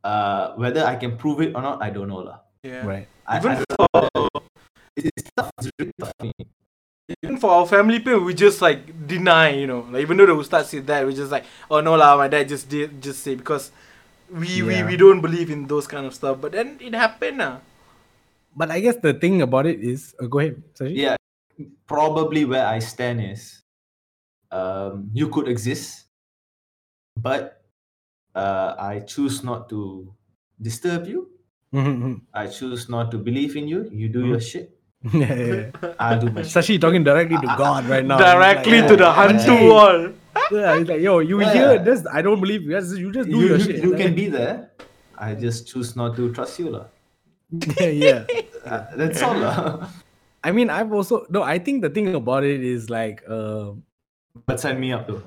Uh, whether I can prove it or not, I don't know. lah. Yeah. Right. I, Even I don't. It's it's tough. It's really tough for me. Even for our family people, we just like deny, you know. Like even though the ustad said that, we just like, oh no lah, my dad just did just say because we, we Yeah. we don't believe in those kind of stuff. But then it happened, ah. But I guess the thing about it is, uh, go ahead. Sashi. Yeah, probably where I stand is, um, you could exist, but uh, I choose not to disturb you. Mhm, I choose not to believe in you. You do your shit. Yeah, yeah, yeah. I'll do my shit. Sashi talking directly to God right now. Directly like, to "Yo, the hantu Anjay." wall. Yeah, he's like, yo, you Yeah. hear this? I don't believe you. Just- You just do You, your you, shit. you can be there. I just choose not to trust you, lah. yeah, yeah. Uh, that's all, lah. I mean, I've also no. I think the thing about it is like, uh, But sign me up, though.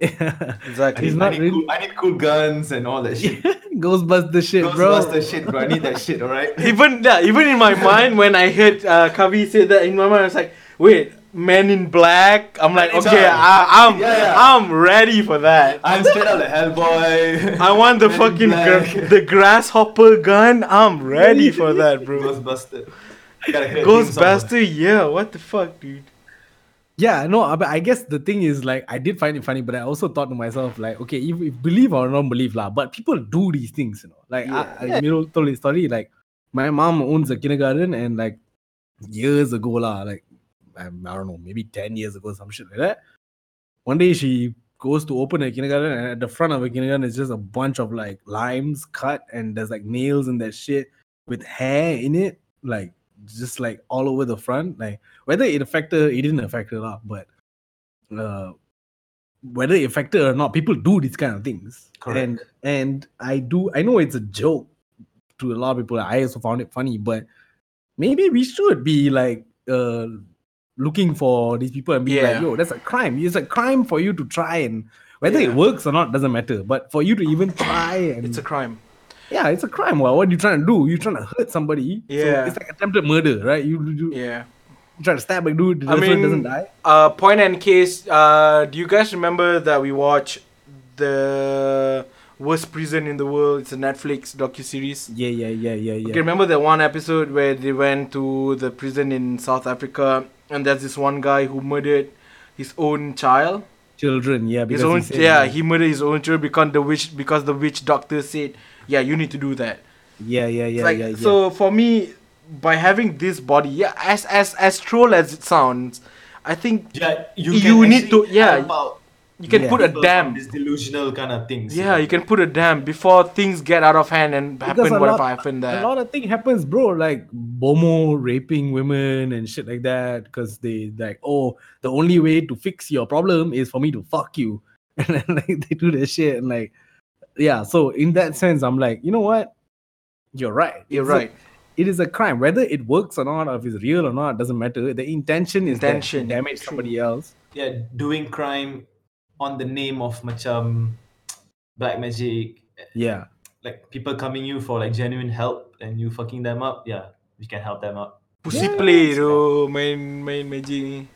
Exactly. He's I not need, really- cool, I need cool guns and all that shit. Ghostbuster shit, bro. Ghostbuster shit, bro. I need that shit, alright? even yeah, even in my mind when I heard uh, Kavi say that in my mind, I was like, wait, Men in Black. I'm like, It's okay, alright. I, I'm Yeah, yeah. I'm ready for that. I'm straight out like Hellboy. I want the Men fucking Black. gra- the grasshopper gun. I'm ready for that, bro. Ghostbuster. Gotta hear theme song. Ghostbuster, yeah. What the fuck, dude? Yeah, no, uh, but I guess the thing is like I did find it funny, but I also thought to myself like, okay, if, if believe or don't believe lah, but people do these things, you know. Like Yeah. I, I Miro told his story, like my mom owns a kindergarten, and like years ago lah, like um, I don't know, maybe ten years ago, some shit like that. One day she goes to open a kindergarten, and at the front of a kindergarten is just a bunch of like limes cut, and there's like nails and that shit with hair in it, like just like all over the front, like whether it affected it didn't affect her, lah, but uh, whether it affected or not, people do these kind of things. Correct. And and I do I know it's a joke to a lot of people. I also found it funny, but maybe we should be like uh looking for these people and be Yeah. like, yo, that's a crime. It's a crime for you to try and whether Yeah. it works or not doesn't matter. But for you to even try and It's a crime. Yeah, it's a crime. Well, what are you trying to do? You're trying to hurt somebody. So Yeah. it's like attempted murder, right? You, you, Yeah. you try to stab a dude, the I person doesn't die. uh, point and case. Uh, do you guys remember that we watched the worst prison in the world? It's a Netflix docu series. Yeah, yeah, yeah, yeah, yeah. Okay, remember that one episode where they went to the prison in South Africa, and there's this one guy who murdered his own child. Children, yeah, because His own, he yeah, he murdered his own child because the witch, because the witch doctor said, yeah, you need to do that. yeah, yeah, yeah, It's like, yeah, yeah. So for me, by having this body, yeah, as as as troll as it sounds, I think Yeah, you, You need to- yeah. you can Yeah. put a dam. from This delusional kind of things. Yeah, you can put a dam before things get out of hand and happen a whatever lot- happened a there. lot of thing happens, bro. Like Bomoh raping women and shit like that, because they like, oh, the only way to fix your problem is for me to fuck you, and then like they do that shit and like, yeah. So in that sense, I'm like, you know what? You're right. You're It's a- right. it is a crime, whether it works or not, or if it's real or not, doesn't matter. The intention is Intention, to damage somebody else. yeah, doing crime on the name of macam black magic, Yeah. like people coming you for like genuine help and you fucking them up. Yeah, we can help them up. Pussy Yeah, play it's tu main main magic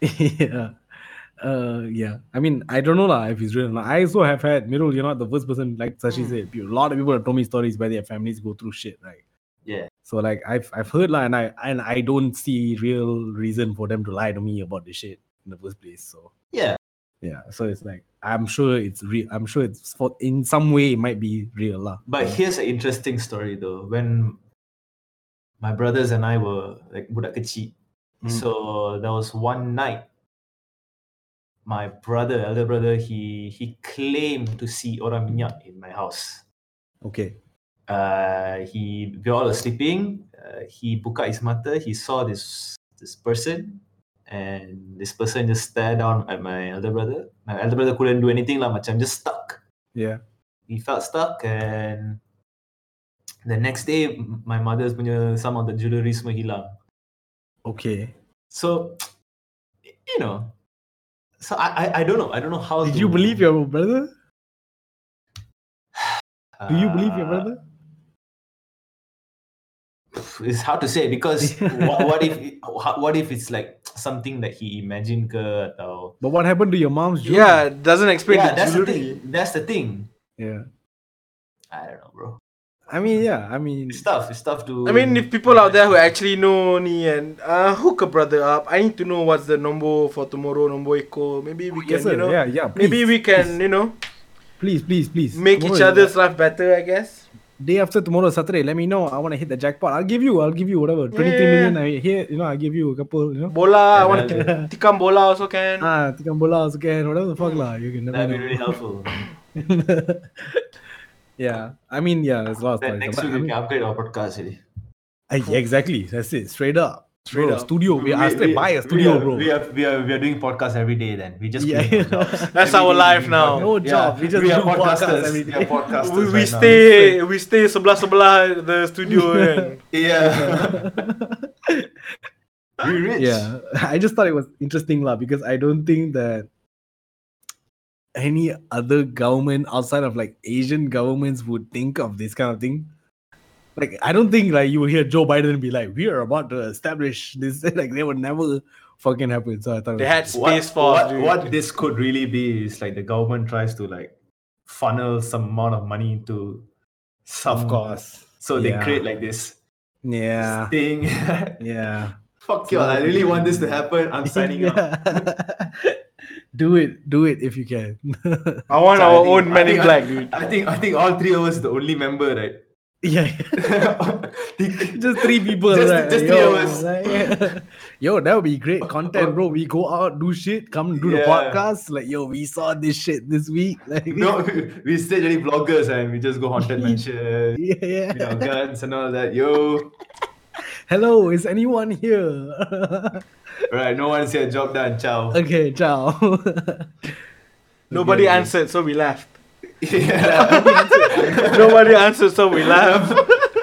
yeah. Uh, yeah. I mean, I don't know lah if it's real or not. I also have had Mirul, you're not the first person, like Sashi Mm. said. A lot of people have told me stories where their families go through shit, right? Yeah. So like I've I've heard lah, and I and I don't see real reason for them to lie to me about this shit in the first place. So Yeah, yeah. So it's like I'm sure it's real. I'm sure it's for in some way it might be real lah. but Yeah. here's an interesting story though. When my brothers and I were like budak kecil. Mm. So there was one night, my brother, elder brother, he he claimed to see orang minyak in my house. Okay. Uh, he we all sleeping. Uh, he buka his mata. He saw this this person, and this person just stared down at my elder brother. My elder brother couldn't do anything lah, macam just stuck. Yeah. He felt stuck, and the next day, my mother's punya some of the jewelry semua hilang. Okay. So, you know, so I I, I don't know. I don't know how. Did to- you believe your brother? Do you believe your Uh, brother? It's hard to say because what, what if what if it's like something that he imagined ke atau But what happened to your mom's jewelry? Yeah, doesn't explain yeah the that's the thing that's the thing Yeah. I don't know bro I mean, yeah. I mean, it's tough it's tough to I mean, if people out there who actually know ni and uh, hook a brother up, I need to know what's the number for tomorrow, number echo. Maybe we can, yes, you know, yeah, yeah. maybe please, we can, you know, Please, please, please. make each Tomorrow, other's life better. I guess. day after tomorrow Saturday. Let me know. I want to hit the jackpot. I'll give you. I'll give you whatever. Twenty three Yeah. million. I here. You know, I'll give you a couple. You know. Bola, I want Yeah, to tikam bola also can. Ah, tikam bola also can. Whatever the fuck lah. You can never that'd be really helpful yeah. I mean, yeah. There's a lot of then stories. next but week I we mean, upgrade our podcast really. I- uh, exactly. That's it. Straight up. Straight bro, up. Studio. We, I straight buy a studio, we are, bro. we are, we are we are doing podcasts every day then we just Yeah. jobs. That's Every our day life we now. No job, we just we are do podcasts podcasters every we are podcasters we we right now. stay we stay sebelah sebelah the studio kan. yeah we rich yeah i just thought it was interesting lah because i don't think that any other government outside of like asian governments would think of this kind of thing? Like i don't think like you will hear joe biden be like we are about to establish this like they would never fucking happen. So i thought They was- had space force. what, dude. what this could really be is like the government tries to like funnel some amount of money into some mm. of course so they Yeah. create like this yeah. thing. Yeah. Fuck you i really want this to happen. I'm signing up. Yeah. Do it do it if you can I want So I our think- own I Men in Black, dude. i think i think all three of us the only member right yeah just three people, Just- right? just three Yo, of us. yeah. Yo, that would be great content, bro. We go out, do shit, come do the podcast. Like, yo, we saw this shit this week. Like, no we stay really vloggers and we just go haunted mansion yeah, yeah. you know guns and all that yo Hello, is anyone here? Right no one's here job done ciao okay, ciao. Nobody okay. answered, so we laughed. yeah. Nobody answered, so we laughed.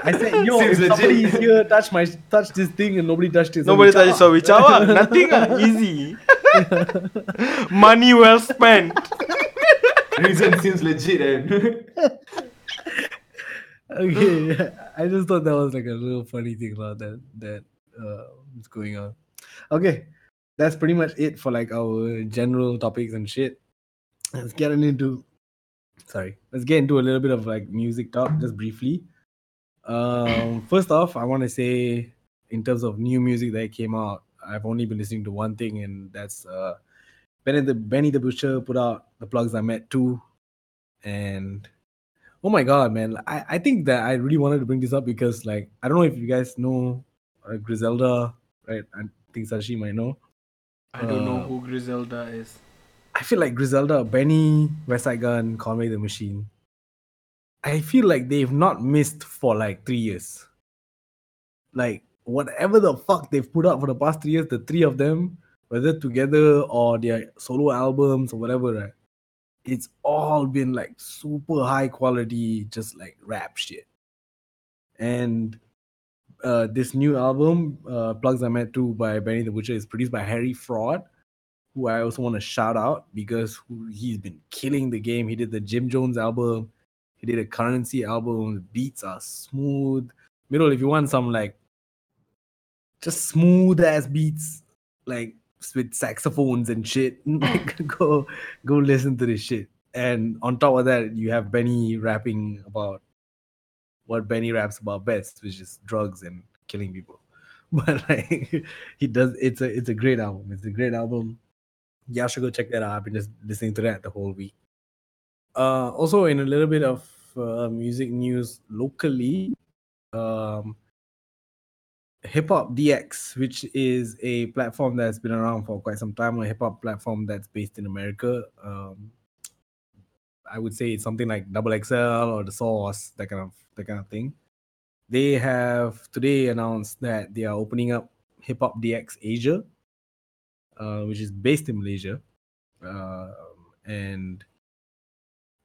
I said, yo, Seems if legit. somebody is here, touch my touch this thing, and nobody touched it. Nobody touched it, so we chow. ah. Nothing, ah. easy. Money well spent. reason seems legit and okay i just thought that was like a little funny thing about that that uh what's going on okay that's pretty much it for like our general topics and shit let's get into sorry let's get into a little bit of like music talk just briefly um first off i want to say in terms of new music that came out i've only been listening to one thing and that's uh benny the benny the butcher put out the plugs i met too and Oh my god, man! I, I think that I really wanted to bring this up because like I don't know if you guys know uh, Griselda, right? I that she might know. I don't know Uh, who Griselda is. I feel like Griselda, Benny, Westside Gunn, Conway the Machine. I feel like they've not missed for like three years. Like whatever the fuck they've put out for the past three years, the three of them, whether together or their solo albums or whatever, right? It's all been like super high quality, just like rap shit. And uh, this new album, uh, Plugs I Met Too by Benny the Butcher, is produced by Harry Fraud who I also want to shout out because he's been killing the game. He did the Jim Jones album, he did a Currency album. The beats are smooth. Middle, if you want some like just smooth ass beats, like with saxophones and shit, like, go go listen to this shit. And on top of that, you have Benny rapping about what Benny raps about best, which is drugs and killing people. But like he does, it's a it's a great album. It's a great album I should go check that out. I've been just listening to that the whole week. Uh, also, in a little bit of uh, music news locally, um, Hip Hop DX, which is a platform that's been around for quite some time, a hip hop platform that's based in America. Um, I would say it's something like Double XL or the Source, that kind of that kind of thing. They have today announced that they are opening up Hip Hop DX Asia, uh, which is based in Malaysia, uh, and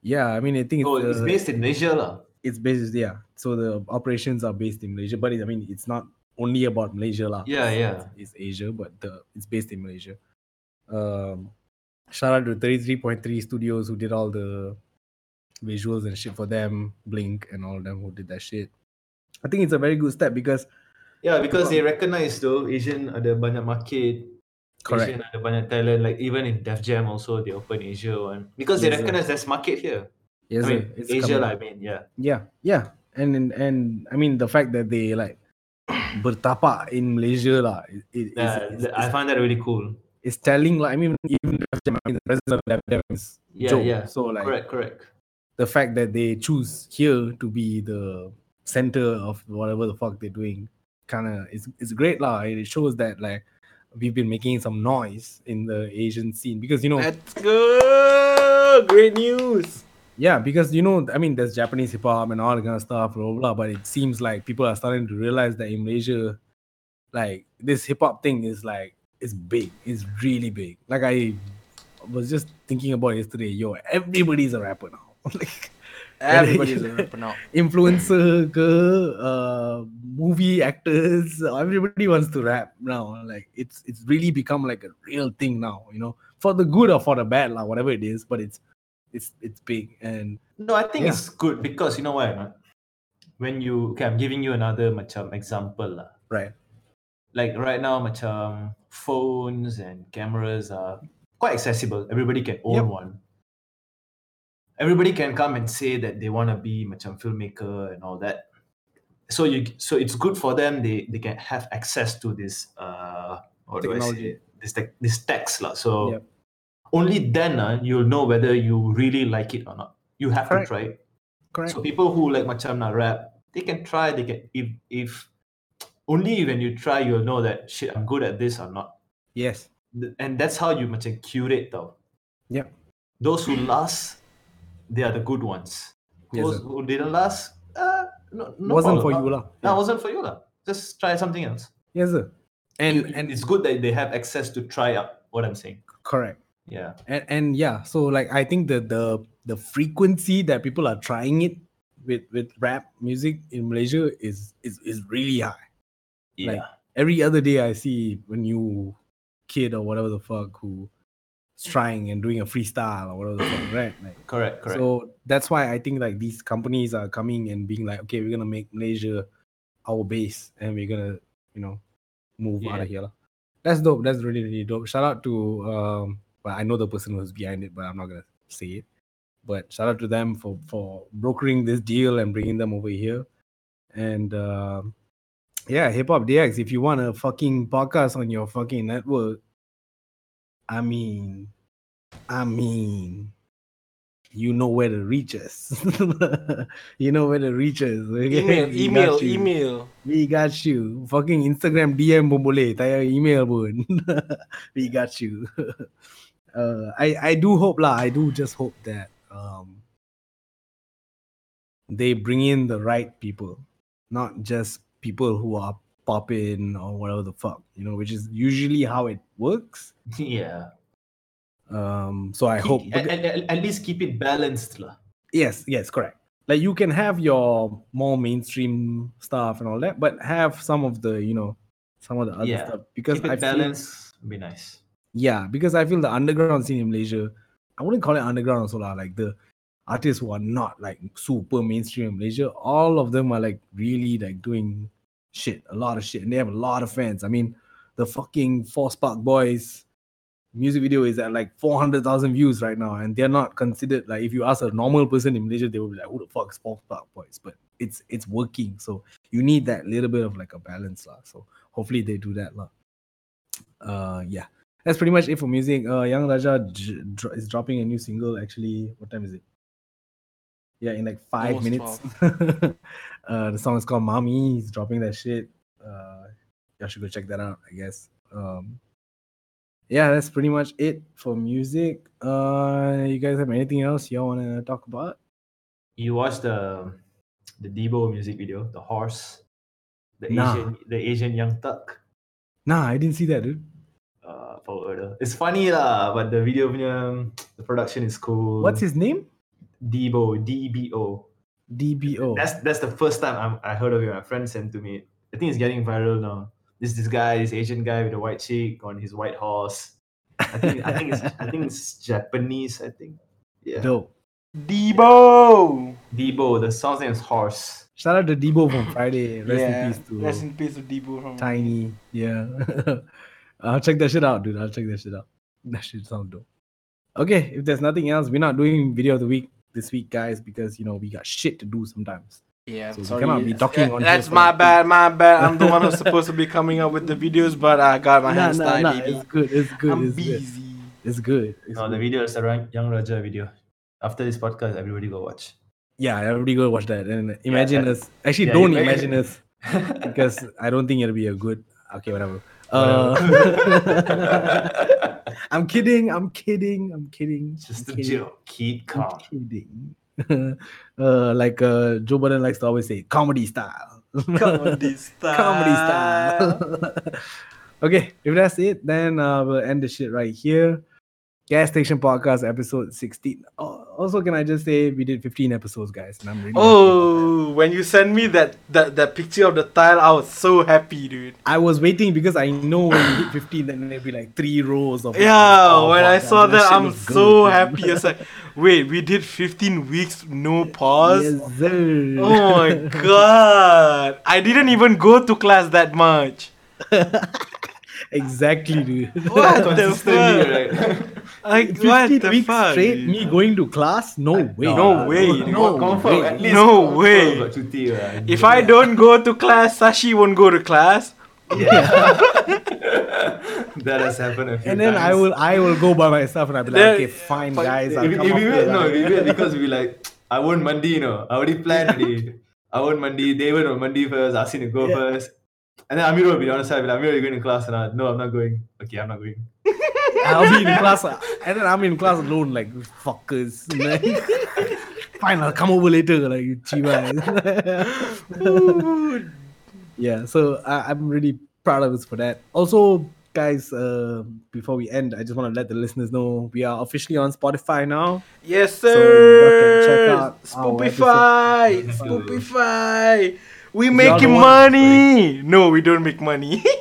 yeah, I mean I think Oh, it's, it's uh, based in Malaysia, lah. it's based yeah. So the operations are based in Malaysia, but it, I mean it's not only about Malaysia lah. Yeah, It's- yeah. It's, it's Asia, but the it's based in Malaysia. Um, shout out to 33.3 Studios who did all the visuals and shit for them, Blink and all of them who did that shit. I think it's a very good step because Yeah, because they recognize though Asian ada banyak market, correct, Asian ada banyak talent. Like even in Def Jam also they open Asia one because they Yes, recognize there's market here. yes, I mean it's Asia. I mean yeah. Yeah, yeah, and and, and I mean the fact that they like bertapak in Malaysia lah, it, it, Yeah, it's, th- I find that really cool. It's telling like I mean even I mean the president of Jam is Yeah, Joe. yeah. So like correct, correct. the fact that they choose here to be the center of whatever the fuck they're doing kind of is it's great lah. It shows that like we've been making some noise in the Asian scene because you know Let's go! Great news. yeah because you know I mean there's Japanese hip hop and all that kind of stuff blah, blah blah but it seems like people are starting to realize that in Malaysia like this hip hop thing is like it's big it's really big like I was just thinking about yesterday yo everybody's a rapper now like Everybody's a rapper now. influencer ke, uh, movie actors everybody wants to rap now like it's it's really become like a real thing now you know for the good or for the bad like whatever it is but it's it's it's big and No, I think Yeah. it's good because you know why? Not? When you okay, I'm giving you another macam example lah. right Like right now, macam phones and cameras are quite accessible. Everybody can own Yep. one. Everybody can come and say that they want to be macam filmmaker and all that. So you so it's good for them. They they can have access to this uh what do I Technology. say this tech this text lah. So Yep. only then uh, you'll know whether you really like it or not. You have Correct. to try it. correct So people who like macam nak rap, they can try. They can if if only when you try you'll know that shit I'm good at this or not. yes And that's how you macam curate though. yeah Those who last, they are the good ones. Yes, Those sir. who didn't last, uh, no, no wasn't problem. for you lah No, wasn't for you lah. Just try something else. yes sir and and it's good that they have access to try out what I'm saying. correct Yeah. and and yeah so like i think the the the frequency that people are trying it with with rap music in malaysia is is is really high Yeah. Like, every other day i see a new kid or whatever the fuck who is trying and doing a freestyle or whatever the fuck right like correct. Correct. so that's why i think like these companies are coming and being like okay we're gonna make malaysia our base and we're gonna you know move out of here that's dope that's really really dope shout out to um well i know the person who's behind it but i'm not gonna say it but shout out to them for for brokering this deal and bringing them over here and um yeah hip hop dx if you want a fucking podcast on your fucking network i mean i mean you know where to reach us. you know where to reach us. okay? Email, We email, email. We got you. Fucking Instagram DM pun boleh. Email pun. we got you. uh, I I do hope lah. I do just hope that um they bring in the right people, not just people who are popping or whatever the fuck, you know, which is usually how it works. yeah. Um, so I Keep- hope at, at, at- least keep it balanced lah. Yes, yes, correct. Like you can have your more mainstream stuff and all that, but have some of the, you know, some of the other Yeah, stuff because I feel, be nice. yeah, because I feel the underground scene in Malaysia, I wouldn't call it underground also lah. Like the artists who are not like super mainstream in Malaysia, all of them are like really like doing shit, a lot of shit, and they have a lot of fans. I mean, the fucking Four Spark Boys music video is at like 400,000 views right now, and they're not considered like if you ask a normal person in Malaysia, they will be like, "Who the fuck is Four Spark Boys?" But it's it's working, so you need that little bit of like a balance, lah. So hopefully they do that, lah. Uh, yeah, that's pretty much it for music. Uh, Young Raja j- is dropping a new single. Actually, what time is it? Yeah, in like five Almost minutes. uh, the song is called "Mommy." He's dropping that shit. Uh, y'all should go check that out. I guess. Um, yeah, that's pretty much it for music. Uh, you guys have anything else y'all want to talk about? You watched the the Debo music video, the horse, the Nah. Asian the Asian young tuck. Nah, I didn't see that, dude. Uh, Power Order. It's funny lah, but the video punya the production is cool. What's his name? Debo? D B O. DBO. That's that's the first time I'm, I heard of it. My friend sent to me. I think it's getting viral now. This this guy, this Asian guy with a white chick on his white horse. I think I think it's I think it's Japanese. I think. Yeah. dope. Debo. Debo. The song's name is Horse. Shout out to Debo from Friday. Rest yeah. in peace to Rest in peace to Debo from Tiny. Yeah. I'll check that shit out, dude. I'll check that shit out. That shit sound dope. Okay, if there's nothing else, we're not doing video of the week this week, guys, because you know we got shit to do sometimes. Yeah, So we sorry. cannot be talking Yeah, on That's my like- bad, my bad. I'm the one who's supposed to be coming up with the videos, but I got my Nah, hands nah, tied, nah, baby. It's good. It's good. I'm it's good. busy. It's good. It's No, the video is the Ra- Young Raja video. After this podcast, everybody go watch. Yeah, everybody go watch that and imagine that- us. Actually, yeah, don't imagine- imagine us because I don't think it'll be a good. Okay, whatever. Whatever. Uh, I'm kidding. I'm kidding. I'm kidding. Just I'm a kidding. joke. Keep I'm calm. kidding. uh, like uh, Joe Budden likes to always say, comedy style. Comedy style. comedy style. okay, if that's it, then uh, we'll end the shit right here. Gas Station Podcast episode 16. Oh, also, can I just say we did 15 episodes, guys, and I'm really happy that. Oh, when you sent me that, that that picture of the tile, I was so happy, dude. I was waiting because I know when you hit 15, then there'll be like three rows of Yeah, oh, when I saw man, that, I'm so good, man. happy. It's like, wait, we did 15 weeks, no pause. Yes, sir. Oh my god! I didn't even go to class that much. exactly, dude. What the fuck? Right? Like 15 what the weeks fuck? straight, dude? me going to class? No way. No way. No confirm. way. At least No way. cuti lah. If I don't go to class, Sashi won't go to class. Yeah. that has happened a few And then I will I will go by myself and I'll be like, Then- okay, fine, Fuck, guys. If, I'll if come we up wait, here, no, like- if we wait because we like, I won't mandi, you know. I already planned already. I won't mandi. David will mandi first. Ask him to go Yeah. first. And then Amir will be on the side. I'll be like, Amir, are you going to class? And I, no, I'm not going. Okay, I'm not going. I'll be in class, and then I'm in class alone, like fuckers. Like, Fine, I'll come over later, like you chivas. yeah, so I, I'm really proud of us for that. Also, guys, uh, before we end, I just want to let the listeners know we are officially on Spotify now. Yes, So you sir. out our Spoopify. We making money. No, we don't make money.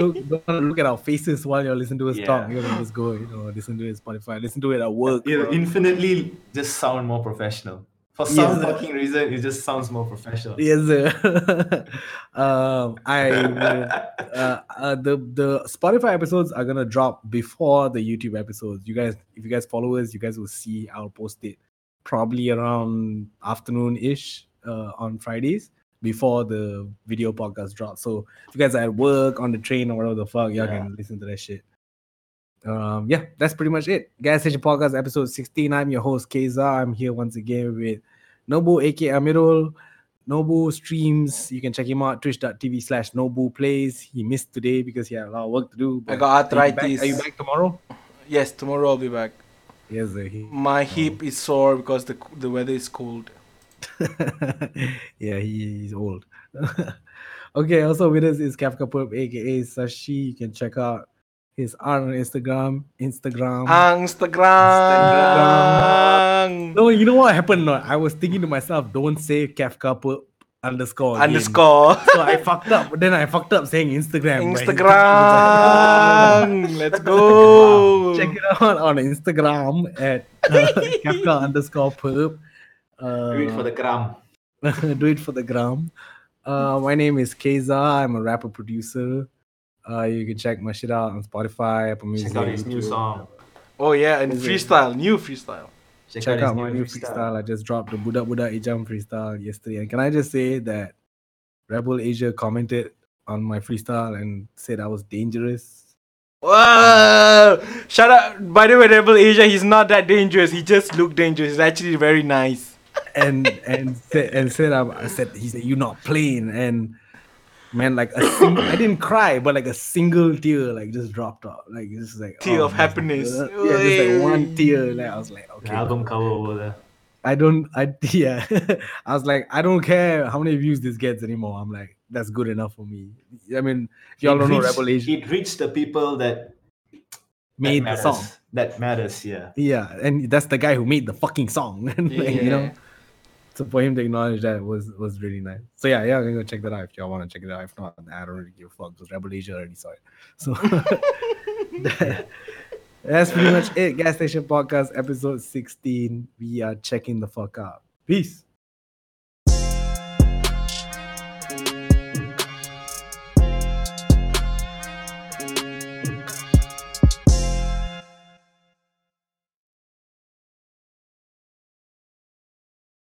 Look, don't look at our faces while you're listening to his Yeah. talk. You're gonna just go, you know, listen to his Spotify, listen to it at work. It'll infinitely just sound more professional. For some Yes. fucking reason, it just sounds more professional. Yes, sir. um, I uh, uh, the the Spotify episodes are gonna drop before the YouTube episodes. You guys, if you guys follow us, you guys will see I'll post it probably around afternoon ish uh, on Fridays before the video podcast drops. So if you guys are at work, on the train, or whatever the fuck, y'all Yeah. can listen to that shit. Um, yeah, that's pretty much it. Gas Station Podcast episode 16. I'm your host, Keza. I'm here once again with Nobu, aka Amirul. Nobu streams. You can check him out twitch.tv slash Nobu plays. He missed today because he had a lot of work to do. I got are you back- arthritis. Are you back tomorrow? yes, tomorrow I'll be back. Yes. He, My hip is sore because the the weather is cold. yeah, he, he's old. okay, also with us is Kafka Purp, aka Sashi. You can check out his art on Instagram. Instagram. Instagram. no, you know what happened? No, I was thinking to myself, don't say Kafka Purp underscore. again. Underscore. So I fucked up. Then I fucked up saying Instagram. Instagram. Let's go. Check it out on Instagram at uh, Kafka underscore purp. Uh, Do it for the gram. do it for the gram. Uh, my name is Keza. I'm a rapper producer. Uh, you can check my shit out on Spotify, Apple Music. Check out his new song. Oh yeah, and Is it- freestyle, new freestyle. Check, Check his out my new freestyle. I just dropped the Buddha Buddha Ijam freestyle yesterday. And can I just say that Rebel Asia commented on my freestyle and said I was dangerous. Whoa! Shout out. By the way, Rebel Asia, he's not that dangerous. He just looked dangerous. He's actually very nice. And and said and said I, I said he said you're not playing and man, like a sing- I didn't cry, but like a single tear like just dropped off. Like it's just like Tear oh, of man. happiness. Yeah, just like one tear. Like I was like, okay. The album cover over there. I don't I yeah. I was like, I don't care how many views this gets anymore. I'm like, that's good enough for me. I mean, y'all It don't know reached- Revelation It reached the people that made that the song. That matters, yeah. Yeah, and that's the guy who made the fucking song. And, like, you know, Yeah. So for him to acknowledge that was was really nice. So yeah, yeah, I'm gonna go check that out if y'all want to check it out. If not, I don't really give a fuck because Revelation already saw it. So that- that's pretty much it. Gas Station Podcast, episode 16. We are checking the fuck out. Peace.